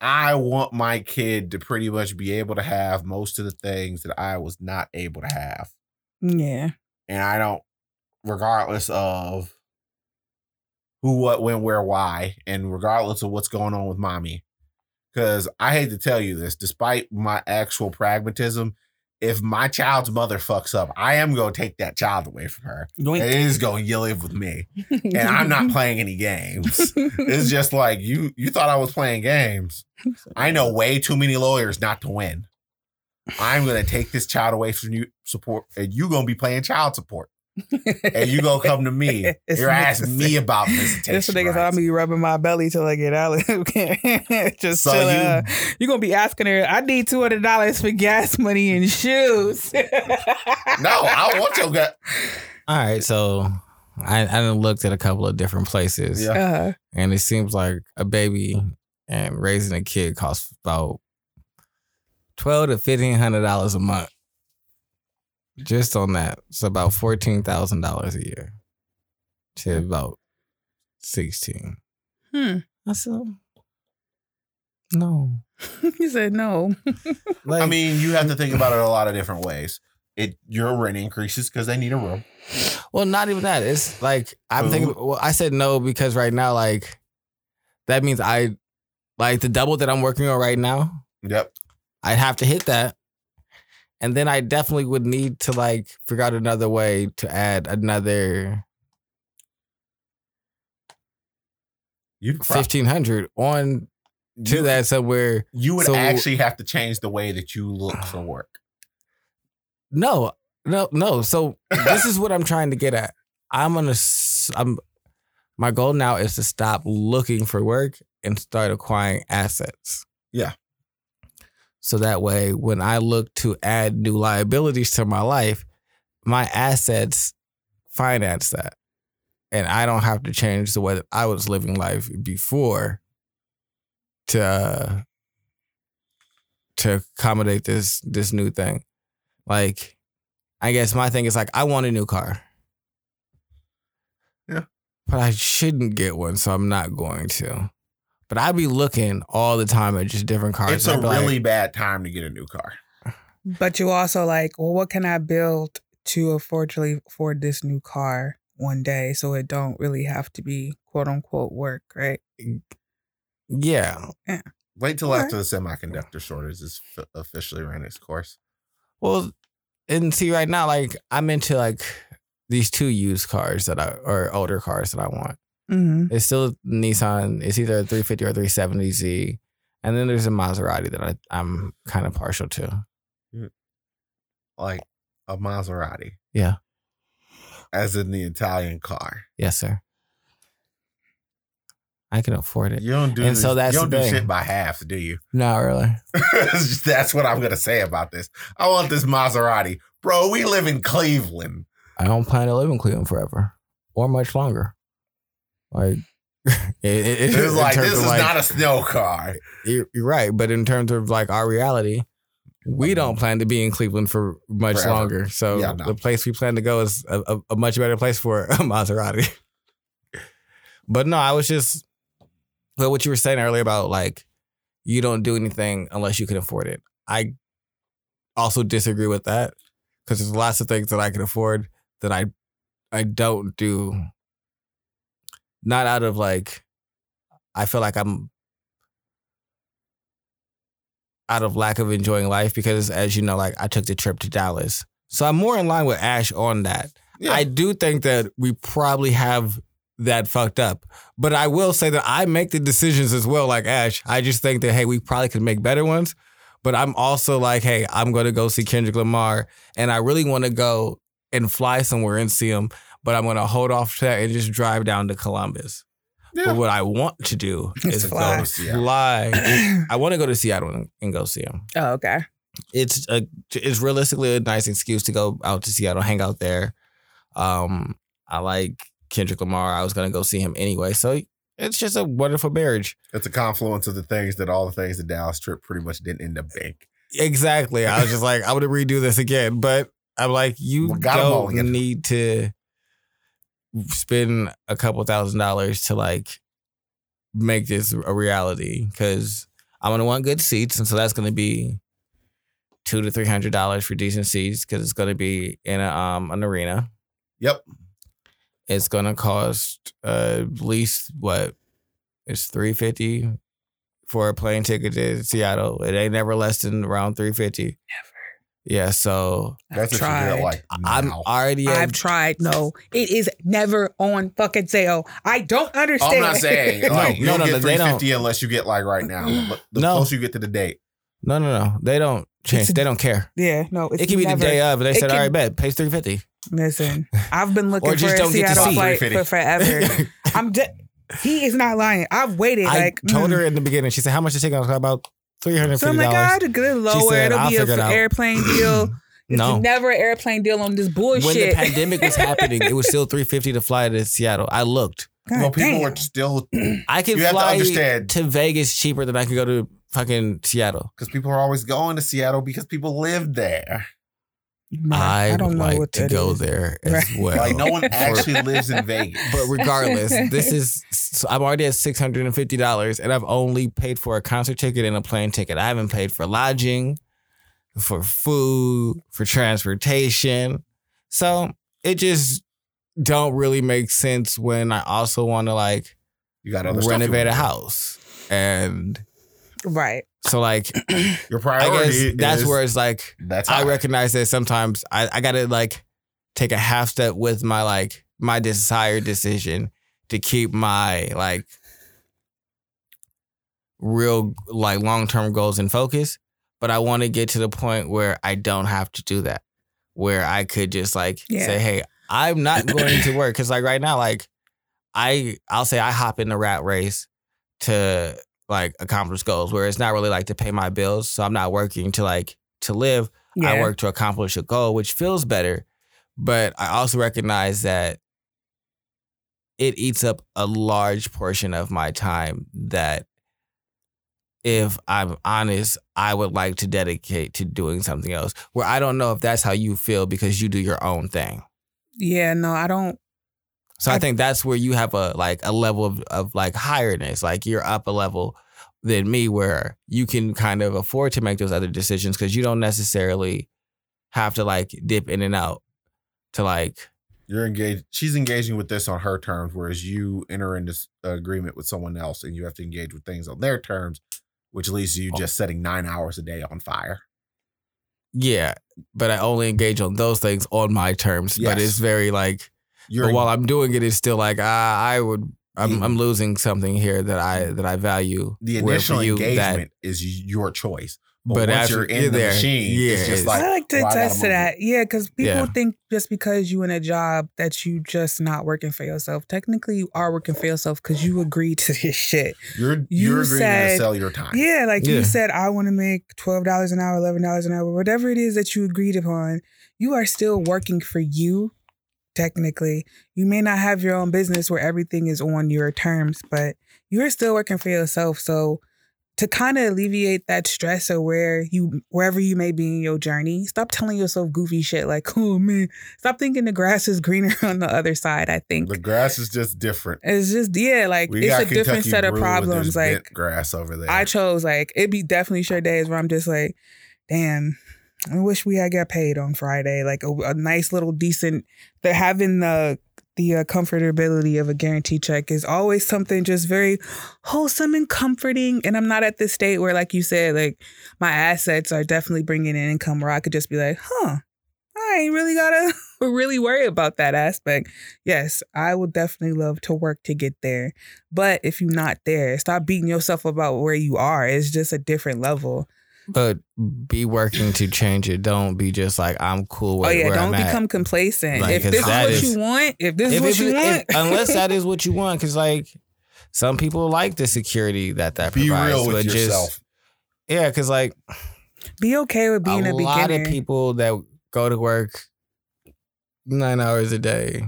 I want my kid to pretty much be able to have most of the things that I was not able to have, Yeah, and I don't, regardless of who, what, when, where, why, and regardless of what's going on with mommy. Because I hate to tell you this, despite my actual pragmatism, if my child's mother fucks up, I am going to take that child away from her. It Yoink. is going to live with me and I'm not playing any games. It's just like you you thought I was playing games. I know way too many lawyers not to win. I'm gonna take this child away from you support and you gonna be playing child support. And you gonna come to me. It's You're asking me niggas- about This visitation. nigga saw rights. me rubbing my belly till I get out. just So chilling. you- uh, you gonna be asking her? I need two hundred dollars for gas money and shoes. No, I want your gut. All right, so I I looked at a couple of different places, Yeah. Uh, and it seems like a baby and raising a kid costs about twelve to fifteen hundred dollars a month. Just on that, it's about fourteen thousand dollars a year to about sixteen. hmm. I said, no. he said no. Like, I mean, you have to think about it a lot of different ways. It your rent increases because they need a room. Well, not even that. It's like I'm Food? thinking. Well, I said no because right now, like, that means I, like, the double that I'm working on right now. Yep. I'd have to hit that, and then I definitely would need to like figure out another way to add another You fifteen hundred on to you, that somewhere. You would So- actually have to change the way that you look for work. No, no, no. So this is what I'm trying to get at. I'm gonna. I'm. My goal now is to stop looking for work and start acquiring assets. Yeah. So that way, when I look to add new liabilities to my life, my assets finance that, and I don't have to change the way that I was living life before to to accommodate this this new thing. Like, I guess my thing is like, I want a new car. Yeah. But I shouldn't get one, so I'm not going to. But I'd be looking all the time at just different cars. It's a I'd be like, really bad time to get a new car. But you also like, well, what can I build to unfortunately afford this new car one day so it don't really have to be quote unquote work, right? yeah. yeah. Wait till Alright. after the semiconductor shortage is f- officially ran its course. Well, and see, right now, like I'm into like these two used cars that I or older cars that I want. Mm-hmm. It's still a Nissan. It's either a 350 or 370Z, and then there's a Maserati that I, I'm kind of partial to. Like a Maserati. Yeah. As in the Italian car. Yes, sir. I can afford it. You don't do And this- so that's you don't do thing. shit by half, do you? Not really. that's what I'm gonna say about this. I want this Maserati. Bro, we live in Cleveland. I don't plan to live in Cleveland forever or much longer. Like, it, it, It's in like this is like, not a snow car. You're, you're right, but in terms of like our reality, we don't plan to be in Cleveland for much Forever. longer. So Yeah, no. the place we plan to go is a, a, a much better place for a Maserati. But no, I was just well, what you were saying earlier about like you don't do anything unless you can afford it. I also disagree with that because there's lots of things that I can afford that I I don't do. Not out of like I feel like I'm out of lack of enjoying life because as you know, like I took the trip to Dallas. So I'm more in line with Ash on that. Yeah. I do think that we probably have that fucked up. But I will say that I make the decisions as well, like Ash. I just think that, hey, we probably could make better ones. But I'm also like, hey, I'm going to go see Kendrick Lamar. And I really want to go and fly somewhere and see him. But I'm going to hold off to that and just drive down to Columbus. Yeah. But what I want to do Is is fly. go fly. I want to go to Seattle and, and go see him oh, okay. it's a it's realistically a nice excuse to go out to Seattle, hang out there. Um, I like Kendrick Lamar. I was gonna go see him anyway, so it's just a wonderful marriage. It's a confluence of the things that all the things the Dallas trip pretty much didn't end up being. Exactly. I was just like, I would redo this again, but I'm like, you We got 'em all don't need to spend a couple thousand dollars to like make this a reality because I'm gonna want good seats, and so that's gonna be two to three hundred dollars for decent seats because it's gonna be in a, um an arena. Yep. It's gonna cost uh, at least what it's three fifty for a plane ticket to Seattle. It ain't never less than around three fifty. Never. Yeah, so That's I've if tried. it like I'm now. already. At, I've tried. No, it is never on fucking sale. I don't Oh, understand. I'm not saying No, like no, you don't no, get no, they don't. 350 unless you get like right now. But The No. closer you get to the date. no, no, no. They don't change. It's- They don't care. yeah, no, it's It could be the day of, and they it said, "All can- right, bet, pays three fifty. Listen, I've been looking Or just for a don't get to Seattle see. flight 350. for forever. I'm just. He is not lying. I've waited I like told mm. her in the beginning. She said, "How much is it going to about three hundred So I'm fifty like, dollars?" ah, to get it lower. said, It'll "I'll be an figure it out." airplane deal. It's no. never an airplane deal on this bullshit. When the pandemic was happening, it was still three fifty to fly to Seattle. I looked. God well, people damn. are still I can You have to fly understand. to Vegas cheaper than I could go to fucking Seattle. because people are always going to Seattle because people live there. I, I don't would like to go is. there as Right. well. Like no one actually lives in Vegas. But regardless, this is so I'm already at six hundred and fifty dollars, and I've only paid for a concert ticket and a plane ticket. I haven't paid for lodging, for food, for transportation. So it just don't really make sense when I also want to like you got other you renovate a do. house, and right. So like Your priority. I guess that's is- where it's like that's I high. recognize that sometimes I, I gotta like take a half step with my like my desired decision to keep my like real like long term goals in focus. But I want to get to the point where I don't have to do that. Where I could just like Yeah. say, hey, I'm not going to work. Cause like right now, like I I'll say I hop in the rat race to like accomplish goals where it's not really like to pay my bills. So I'm not working to like to live. Yeah. I work to accomplish a goal, which feels better. But I also recognize that it eats up a large portion of my time that if I'm honest, I would like to dedicate to doing something else. Where I don't know if that's how you feel because you do your own thing. Yeah. No, I don't. So I, I- think that's where you have a like a level of, of like higherness. Like you're up a level than me where you can kind of afford to make those other decisions because you don't necessarily have to like dip in and out to like You're engaged. She's engaging with this on her terms, whereas you enter into agreement with someone else, and you have to engage with things on their terms, which leads to you Oh. just setting nine hours a day on fire. yeah, but I only engage on those things on my terms. But it's very like You're but while I'm doing it, it's still like ah, I would I'm The- I'm losing something here that I that I value. the initial you, engagement is your choice. But, But once you're in you're the there, machine, yeah, it's just like I like to well, I gotta attest to that. Yeah, because people Yeah. think just because you're in a job that you just not working for yourself. Technically, you are working for yourself because you agreed to this shit. You're You you're agreeing to sell your time. Yeah, like Yeah. you said, I want to make twelve dollars an hour, eleven dollars an hour, whatever it is that you agreed upon. You are still working for you. Technically, you may not have your own business where everything is on your terms, but you're still working for yourself. So, to kind of alleviate that stress or where you wherever you may be in your journey, stop telling yourself goofy shit like, "Oh man," stop thinking the grass is greener on the other side. I think The grass is just different. it's just yeah, like We it's a different set of Brew and there's problems. Like grass over there. I chose like it'd be definitely sure days where I'm just like, damn, I wish we had got paid on Friday. Like a, a nice little decent. The having the the uh, comfortability of a guarantee check is always something just very wholesome and comforting. And I'm not at this state where, like you said, like my assets are definitely bringing in income where I could just be like, huh. I ain't really gotta really worry about that aspect. Yes, I would definitely love to work to get there. But if you're not there, stop beating yourself about where you are. It's just a different level. But be working to change it. Don't be just like I'm cool with oh yeah, where don't I'm at. become complacent. Like, if 'cause this is that what is- you want, if this is what if- you if- want, unless that is what you want, because like some people like the security that that Be provides, real with but yourself. just yeah, because like be okay with being a a, lot beginner. of people that go to work nine hours a day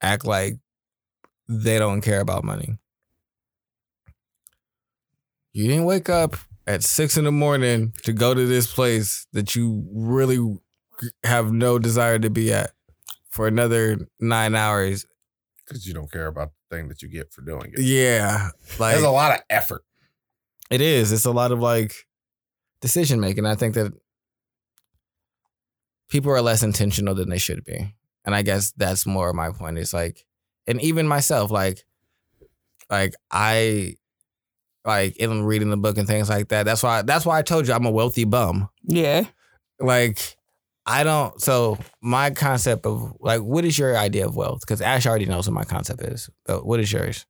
act like they don't care about money. You didn't wake up at six in the morning to go to this place that you really have no desire to be at for another nine hours. because you don't care about the thing that you get for doing it. Yeah, like There's a lot of effort. It is. It's a lot of like decision making. I think that people are less intentional than they should be. And I guess that's more my point. Is like, and even myself, like, like I, like in reading the book and things like that. That's why. That's why I told you I'm a wealthy bum. yeah. Like, I don't. So my concept of like, what is your idea of wealth? Because Ash already knows what my concept is. But what is yours?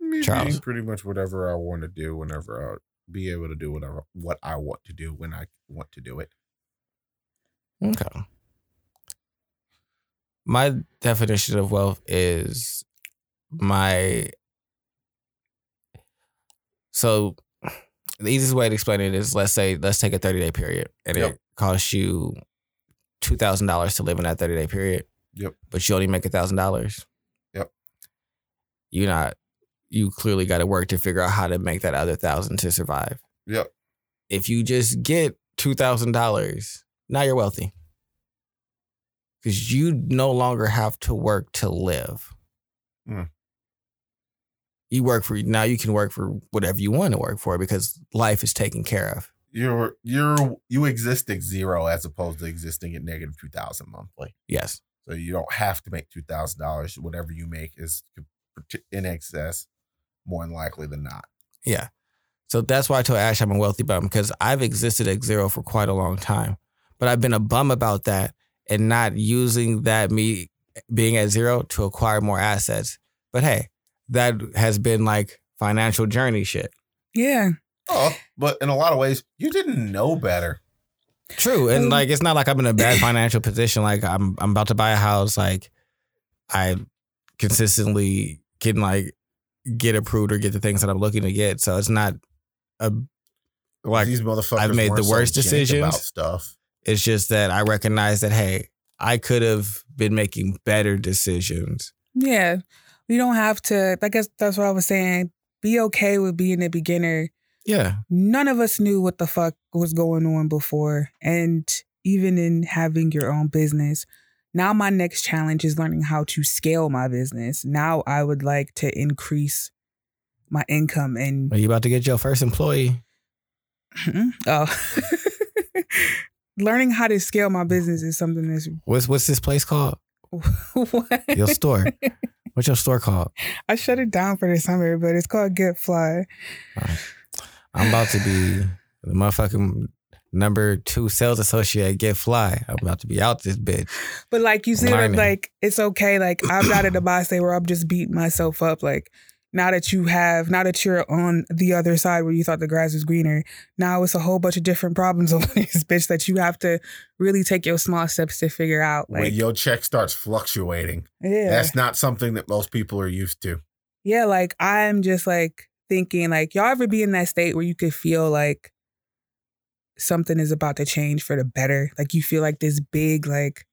Me Charles. being pretty much whatever I want to do whenever I be able to do whatever what I want to do when I want to do it. Okay. My definition of wealth is my. So, the easiest way to explain it is let's say, let's take a 30 day period and Yep. it costs you $2,000 to live in that 30 day period. Yep. But you only make $1,000. Yep. You're not, you clearly got to work to figure out how to make that other thousand to survive. Yep. If you just get $2,000, now you're wealthy because you no longer have to work to live. Mm. You work for now. You can work for whatever you want to work for because life is taken care of. You're you're you exist at zero as opposed to existing at negative two thousand monthly. Yes, So you don't have to make two thousand dollars. Whatever you make is in excess, more than likely than not. yeah. So that's why I told Ash I'm a wealthy bum because I've existed at zero for quite a long time, but I've been a bum about that and not using that me being at zero to acquire more assets. But hey, that has been like financial journey shit. Yeah. Oh, but in a lot of ways, you didn't know better. True, and Um, like it's not like I'm in a bad financial position. Like I'm, I'm about to buy a house. Like I consistently can like get approved or get the things that I'm looking to get. So it's not a like These motherfuckers. I've made the worst jank decisions. about stuff. it's just that I recognize that hey, I could have been making better decisions. Yeah. We don't have to, I guess that's what I was saying. Be okay with being a beginner. Yeah, None of us knew what the fuck was going on before. And even in having your own business, now my next challenge is learning how to scale my business. Now I would like to increase my income and are you about to get your first employee? Mm-hmm. oh learning how to scale my business is something that's What's what's this place called? what? Your store. What's your store called? I shut it down for the summer, but it's called Get Fly. I'm about to be the motherfucking number two sales associate at Get Fly. I'm about to be out this bitch. But like you said, like it's okay. Like I'm not at a boss day where I'm just beating myself up. Like now that you have, now that you're on the other side where you thought the grass was greener, now it's a whole bunch of different problems over this bitch that you have to really take your small steps to figure out. when your check starts fluctuating, yeah, that's not something that most people are used to. yeah. Like I'm just like thinking, like y'all ever be in that state where you could feel like something is about to change for the better. Like you feel like this big, like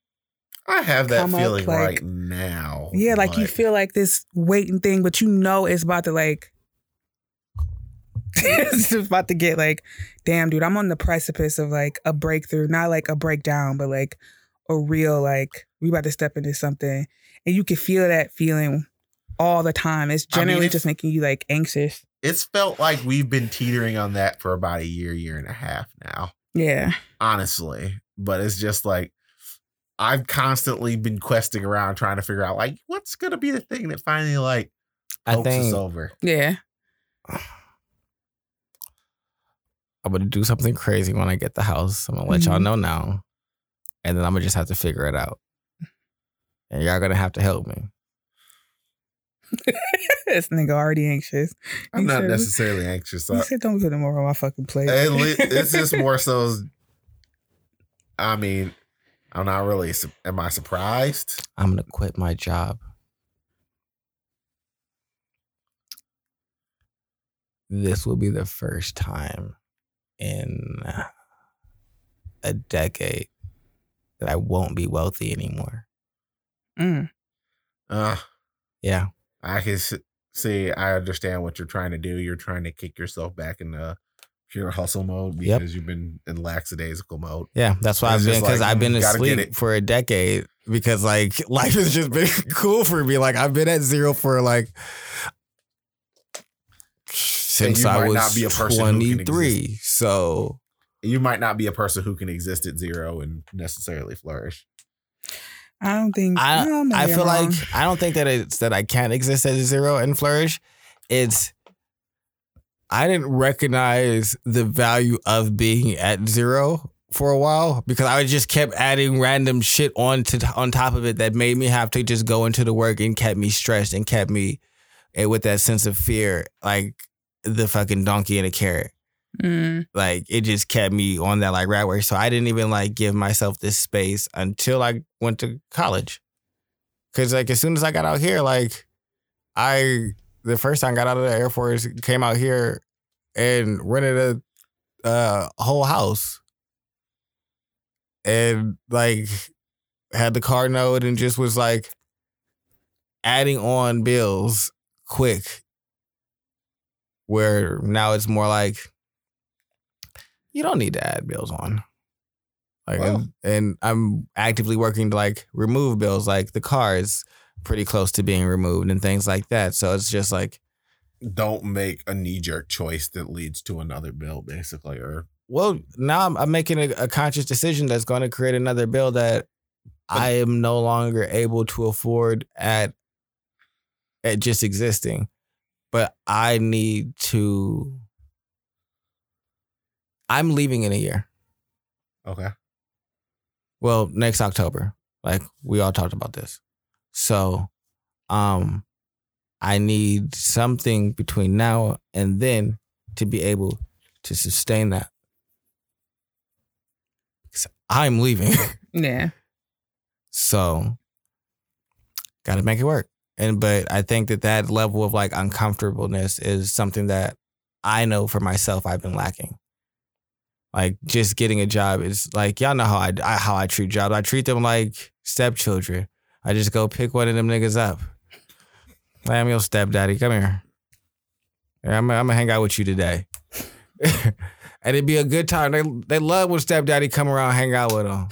I have that Come up, feeling like- right now. Yeah, like you feel like this waiting thing, but you know it's about to like it's about to get like, damn, dude, I'm on the precipice of like a breakthrough, not like a breakdown, but like a real like we about to step into something, and you can feel that feeling all the time. It's I mean, generally just making you like anxious. It's felt like we've been teetering on that for about a year, year and a half now. Yeah, honestly. But it's just like I've constantly been questing around trying to figure out like what's gonna be the thing that finally like I hopes us over. yeah. I'm gonna do something crazy when I get the house. I'm gonna let y'all Mhm. know now, and then I'm gonna just have to figure it out. And y'all gonna have to help me. this nigga already anxious. I'm You not said- necessarily anxious. You I, said don't put him over my fucking plate. it it's just more so. I mean, I'm not really. Am I surprised? I'm gonna quit my job. This will be the first time in a decade that I won't be wealthy anymore. Mm. Uh, Yeah. I can see. I understand what you're trying to do. You're trying to kick yourself back into pure hustle mode Yep. because you've been in lackadaisical mode. Yeah, that's why I've been because like, I've been gotta get asleep for a decade because like life has just been cool for me. Like I've been at zero for like since I was not be a person who can 23. So You might not be a person who can exist at zero and necessarily flourish. I don't think. I no, maybe I I'm feel wrong. like I don't think that it's that I can't exist at zero and flourish. It's I didn't recognize the value of being at zero for a while because I just kept adding random shit on to on top of it that made me have to just go into the work and kept me stressed and kept me eh, with that sense of fear, like the fucking donkey and a carrot Mm. like it just kept me on that like rat race. So I didn't even like give myself this space until I went to college. Cause like as soon as I got out here, like I the first time I got out of the Air Force, came out here and rented a uh, whole house. And like had the car note and just was like adding on bills quick. Where now it's more like you don't need to add bills on. Like, Wow. and, and I'm actively working to like remove bills. Like the car is pretty close to being removed and things like that. So it's just like, Don't make a knee jerk choice that leads to another bill, basically. Or well, now I'm, I'm making a, a conscious decision that's going to create another bill that I am no longer able to afford at at just existing. But I need to. I'm leaving in a year. okay, Well, next October. Like we all talked about this. So um I need something between now and then to be able to sustain that. Because I'm leaving. Yeah. so got to make it work. And but I think that that level of like uncomfortableness is something that I know for myself I've been lacking. Like just getting a job is like y'all know how I, I how I treat jobs. I treat them like stepchildren. I just go pick one of them niggas up. I'm your stepdaddy. Come here. I'm, I'm gonna hang out with you today. and it'd be a good time. They they love when stepdaddy come around, hang out with them.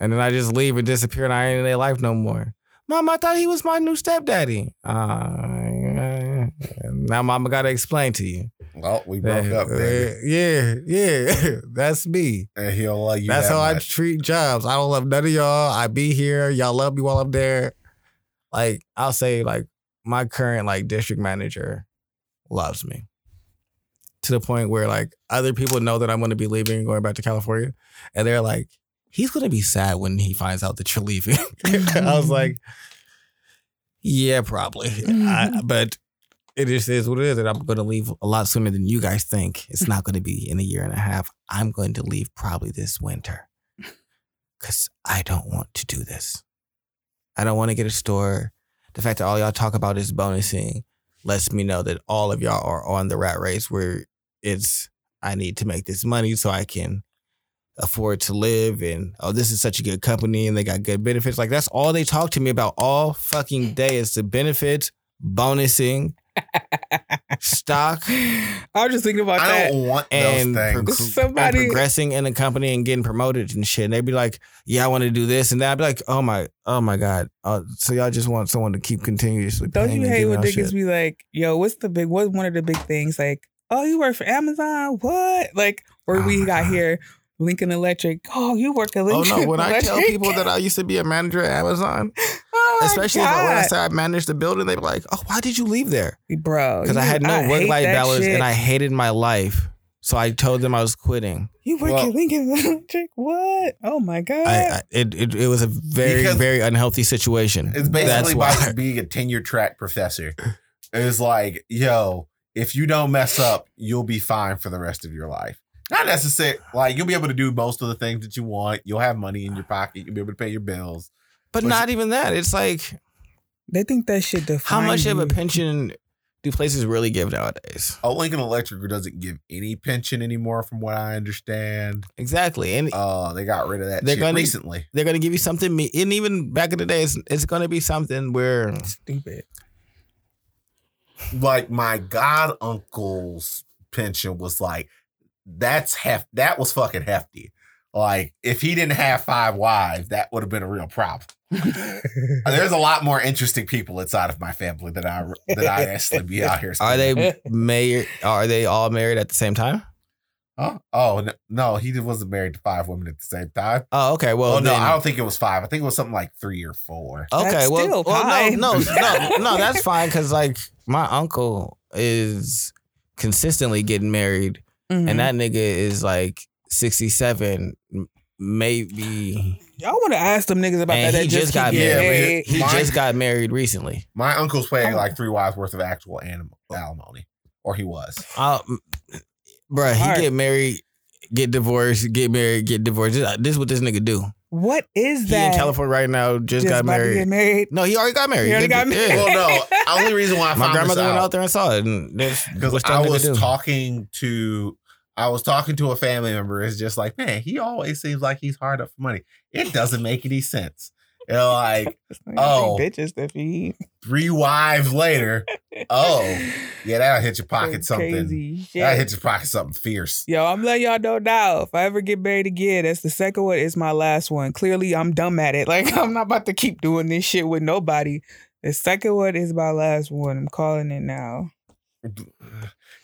And then I just leave and disappear, and I ain't in their life no more. Mom, I thought he was my new stepdaddy. Uh, now, Mama got to explain to you. Well, we broke up, baby, Yeah, yeah, that's me. and he'll love you. that's that how I treat jobs. I don't love none of y'all. I be here. Y'all love me while I'm there. Like I'll say, like my current like district manager loves me to the point where like other people know that I'm going to be leaving and going back to California, and they're like, he's going to be sad when he finds out that you're leaving. I was mm-hmm. like, yeah, probably, I, mm-hmm. but. It just is what it is, and I'm going to leave a lot sooner than you guys think. It's not going to be in a year and a half. I'm going to leave probably this winter because I don't want to do this. I don't want to get a store. The fact that all y'all talk about is bonusing lets me know that all of y'all are on the rat race where it's I need to make this money so I can afford to live and oh this is such a good company and they got good benefits. Like that's all they talk to me about all fucking day is the benefits, bonusing, stock I was just thinking about I that. don't want and, those pro- Somebody- and progressing in the company and getting promoted and shit. And they'd be like, "Yeah, I want to do this," and then I'd be like, "Oh my, oh my god!" Uh, so y'all just want someone to keep continuously. Don't you hate when out niggas be like, "Yo, what's the big? What's one of the big things?" Like, "Oh, you work for Amazon? What?" Like, or Oh we got God. here, Lincoln Electric. Oh, you work at Oh Lincoln. no! When I tell people that I used to be a manager at Amazon, my especially if I, when I God. say I managed the building, they'd be like, "Oh, why did you leave there?" bro, Because I had no hate work life balance shit. and I hated my life. So I told them I was quitting. you work Well- at Lincoln Electric. What? Oh my god. I, I it, it it was a very Because very unhealthy situation. It's basically That's why. being a tenure track professor. It's like, yo, if you don't mess up, you'll be fine for the rest of your life. Not necessarily like you'll be able to do most of the things that you want. You'll have money in your pocket. You'll be able to pay your bills. But But not even that. It's like they think that shit defines how much of a pension do places really give nowadays? Oh, Lincoln Electric doesn't give any pension anymore, from what I understand. Exactly, and Uh, they got rid of that They're gonna- recently. they're going to give you something. me- And even back in the day, it's, it's going to be something where Stupid. Like my god uncle's pension was like that's hef that was fucking hefty. Like if he didn't have five wives, that would have been a real problem. There's a lot more interesting people inside of my family that I that I actually be out here. are they married? Are they all married at the same time? Huh? Oh no, no, he wasn't married to five women at the same time. Oh, okay. Well, Well, no, then- I don't think it was five. I think it was something like three or four. Okay, That's well, well no, no, no, no, that's fine because like my uncle is consistently getting married, Mhm. and that nigga is like sixty seven, maybe. Y'all want to ask them niggas about And that? he that just keep got married. paid. He Mine- just got married recently. My uncle's paying like three wives worth of actual animal alimony, or he was. Uh, bruh, he Alright. get married, get divorced, get married, get divorced. This, this is what this nigga do. What is He that? in California right now, just, Just got about to married. get married. No, he already got married. He already did- got married. yeah. Well, no. Only reason why I My found grandmother this went out out there and saw it, because I was talking to I was talking to a family member. It's just like, man, he always seems like he's hard up for money. It doesn't make any sense. You know, like Oh. bitches to feed. three wives later. Oh, yeah, that'll hit your pocket Some something. That'll hit your pocket something fierce. Yo, I'm letting y'all know now. If I ever get married again, that's the second one. It's my last one. Clearly, I'm dumb at it. Like I'm not about to keep doing this shit with nobody. The second one is my last one. I'm calling it now.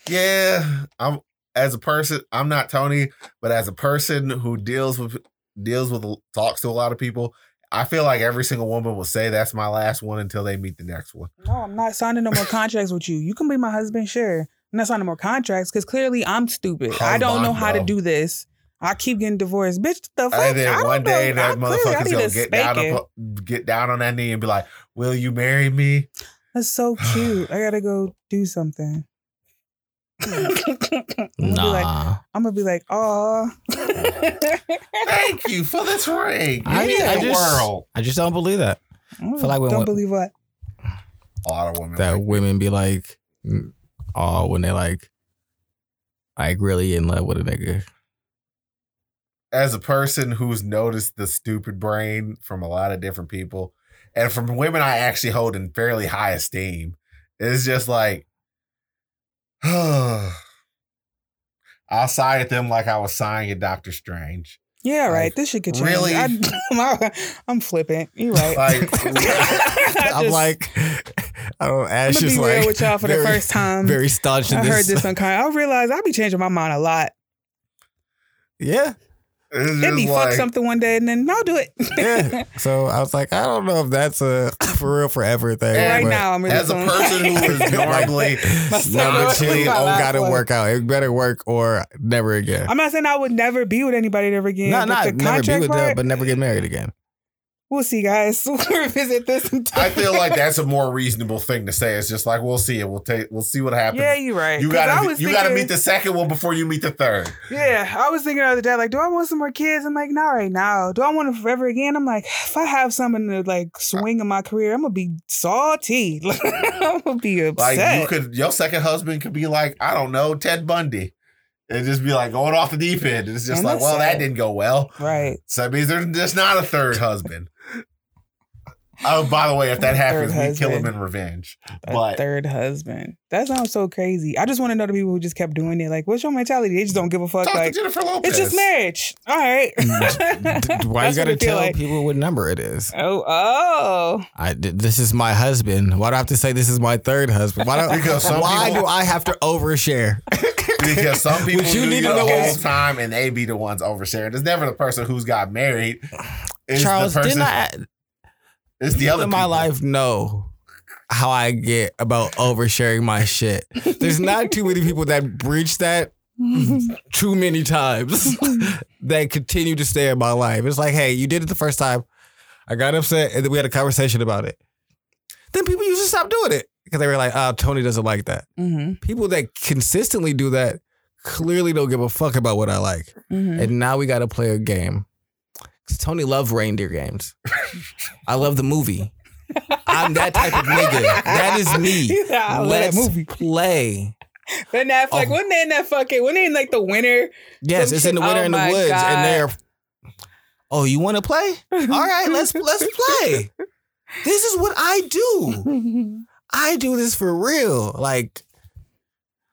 Yeah, I'm as a person. I'm not Tony, but as a person who deals with deals with talks to a lot of people, I feel like every single woman will say that's my last one until they meet the next one. No, I'm not signing no more contracts with you. You can be my husband, sure. I'm not signing more contracts because clearly I'm stupid. I don't know how to do this. I keep getting divorced, bitch. The fuck? And then I don't one day know. that I- clearly I motherfucker's gonna get down, up, get down on that knee and be like, "Will you marry me?" That's so cute. I gotta go do something. I'm gonna be like, Nah, I'm gonna be like, oh. Thank you for this ring. I- You I just- world. I just don't believe that. feel like when- don't believe what. A lot of women. That like, women be like, mm, oh, when they like, like really in love with a nigga. as a person who's noticed the stupid brain from a lot of different people, and from women I actually hold in fairly high esteem, it's just like, I'll sigh at them like I was sighing at Doctor Strange. Yeah, right. Like, this should get you. really? I, am flippant. You're right. Like, I I'm just- like, I don't. I'm Ash gonna just be real like with y'all for very, the first time. very staunch I this. heard this on kind. I realize I be changing my mind a lot. yeah, it's Let me just fuck something one day and then I'll do it. yeah. So I was like, I don't know if that's a for real forever thing. And right now, I'm really as a person who is normally That's Number not- two, that's oh, my last gotta work out. It better work or never again. I'm not saying I would never be with anybody ever again. not but not the never be with part, them, but never get married again. We'll see, guys. We'll revisit this. I feel like that's a more reasonable thing to say. It's just like we'll see it. We'll take. We'll see what happens. Yeah, you're right. you gotta. You gotta meet the second one before you meet the third. Yeah, I was thinking the other day, like, do I want some more kids? I'm like, not right now. Do I want it forever again? I'm like, if I have something to like swing in my career, I'm gonna be salty. I'm gonna be upset. Like you could. Your second husband could be like I don't know Ted Bundy, and just be like going off the deep end. And it's just And like, well, that didn't go well. right. So that means there's just not a third husband. Oh, by the way, if that Third happens, we kill him in revenge. A But third husband. That sounds so crazy. I just want to know the people who just kept doing it. Like, what's your mentality? They just don't give a fuck. talk Like, to Jennifer Lopez. it's just marriage. All right. Mm, why you gotta tell like. people what number it is? Oh, oh. I, this is my husband. Why do I have to say this is my third husband? Why, do, Because some why people- do I have to overshare? because some people What you do need you to the know whole is- time and they be the ones oversharing. It's never the person who's got married. It's Charles, the person, didn't I? It's the people other in my people. life know how I get about oversharing my shit. There's not too many people that breach that too many times that continue to stay in my life. It's like, hey, you did it the first time. I got upset and then we had a conversation about it. Then people usually stop doing it because they were like, oh, Tony doesn't like that. hmm People that consistently do that clearly don't give a fuck about what I like. hmm And now we got to play a game. Tony loves reindeer games. I love the movie. I'm that type of nigga. That is me. I love that Let's movie. play. Ben Affleck, Oh. wasn't they in that fucking, wasn't they in like the winter? Yes, it's in the shit- winter oh in the woods, God. and they're. Oh, you want to play? All right, let's let's play. This is what I do. I do this for real. Like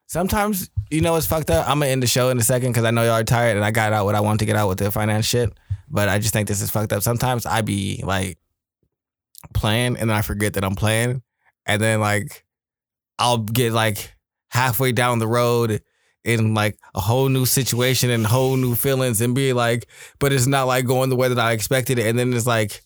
sometimes, you know, it's fucked up. I'm gonna end the show in a second because I know y'all are tired, and I got out what I wanted to get out with the finance shit. But I just think this is fucked up. Sometimes I be like playing, and then I forget that I'm playing, and then like I'll get like halfway down the road in like a whole new situation and whole new feelings and be like, but it's not like going the way that I expected it. And then it's like,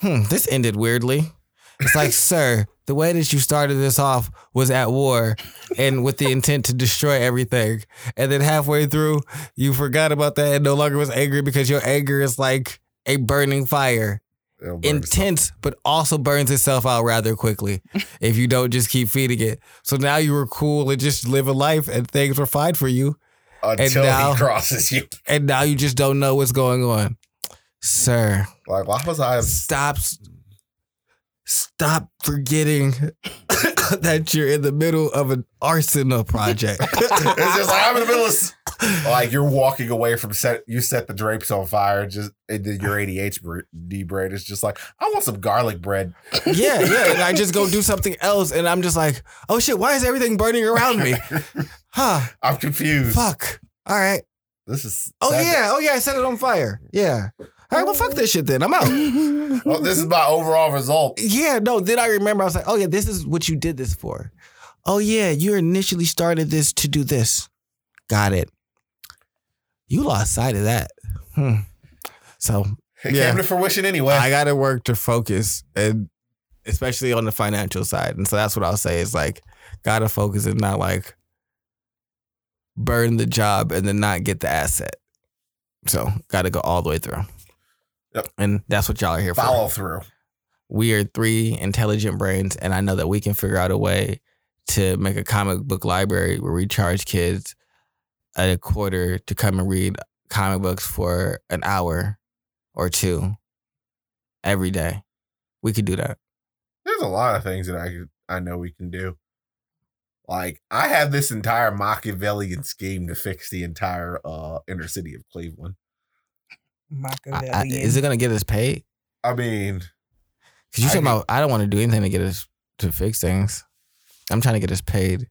hmm, this ended weirdly. It's like, sir, the way that you started this off was at war and with the intent to destroy everything. And then halfway through, you forgot about that and no longer was angry because your anger is like a burning fire burn itself. intense, but also burns itself out rather quickly if you don't just keep feeding it. So now you were cool and just live a life and things were fine for you. until now- he crosses you. And now you just don't know what's going on. Sir, Like, why was I? stop stop forgetting that you're in the middle of an arsenal project. it's just like I'm in the middle of like you're walking away from set. You set the drapes on fire. Just and then your ADHD brain is just like I want some garlic bread. yeah, yeah. And I just go do something else and I'm just like, oh shit, why is everything burning around me? Huh. I'm confused. Fuck. All right. This is. Oh sad. yeah, oh yeah, I set it on fire. Yeah. All right, well fuck this shit then. I'm out. Oh, this is my overall result. Yeah, no, then I remember I was like, oh yeah, this is what you did this for. Oh yeah, you initially started this to do this. Got it. You lost sight of that. Hmm. So It Yeah. came to fruition anyway. I gotta work to focus and especially on the financial side. And so that's what I'll say is like, gotta focus and not like burn the job and then not get the asset. So gotta go all the way through. Yep. And that's what y'all are here for. Follow through. we are three intelligent brains, and I know that we can figure out a way to make a comic book library where we charge kids a quarter to come and read comic books for an hour or two every day. We could do that. There's a lot of things that I could- I know we can do. Like I have this entire Machiavellian scheme to fix the entire uh inner city of Cleveland. I- Machiavellian. I- is it gonna get us paid? I mean, Because you I talking mean- about I don't want to do anything to get us to fix things. I'm trying to get us paid.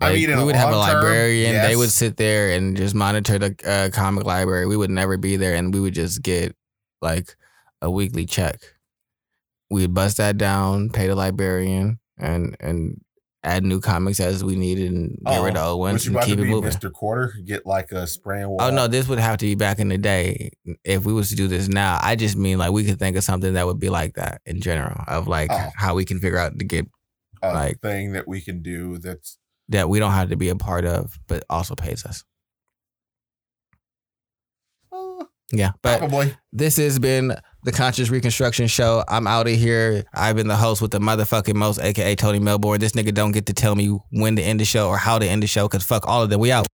I Like, mean, in we a would have a long term, librarian. They would sit there and just monitor the uh, comic library. We would never be there, and we would just get like a weekly check. We'd bust that down, pay the librarian, and and add new comics as we needed, and get rid of old ones and keep it moving. Mr. Quarter? Get like a spraying wall. Oh no, this would have to be back in the day. If we was to do this now, I just mean like we could think of something that would be like that in general, of like Oh. how we can figure out to get a like- thing that we can do that's that we don't have to be a part of, but also pays us. uh, Yeah, but probably. this has been the Conscious Reconstruction Show. I'm out of here. I've been the host with the motherfucking most, aka Tony Melbourne. This nigga don't get to tell me when to end the show or how to end the show, cause fuck all of them. We out.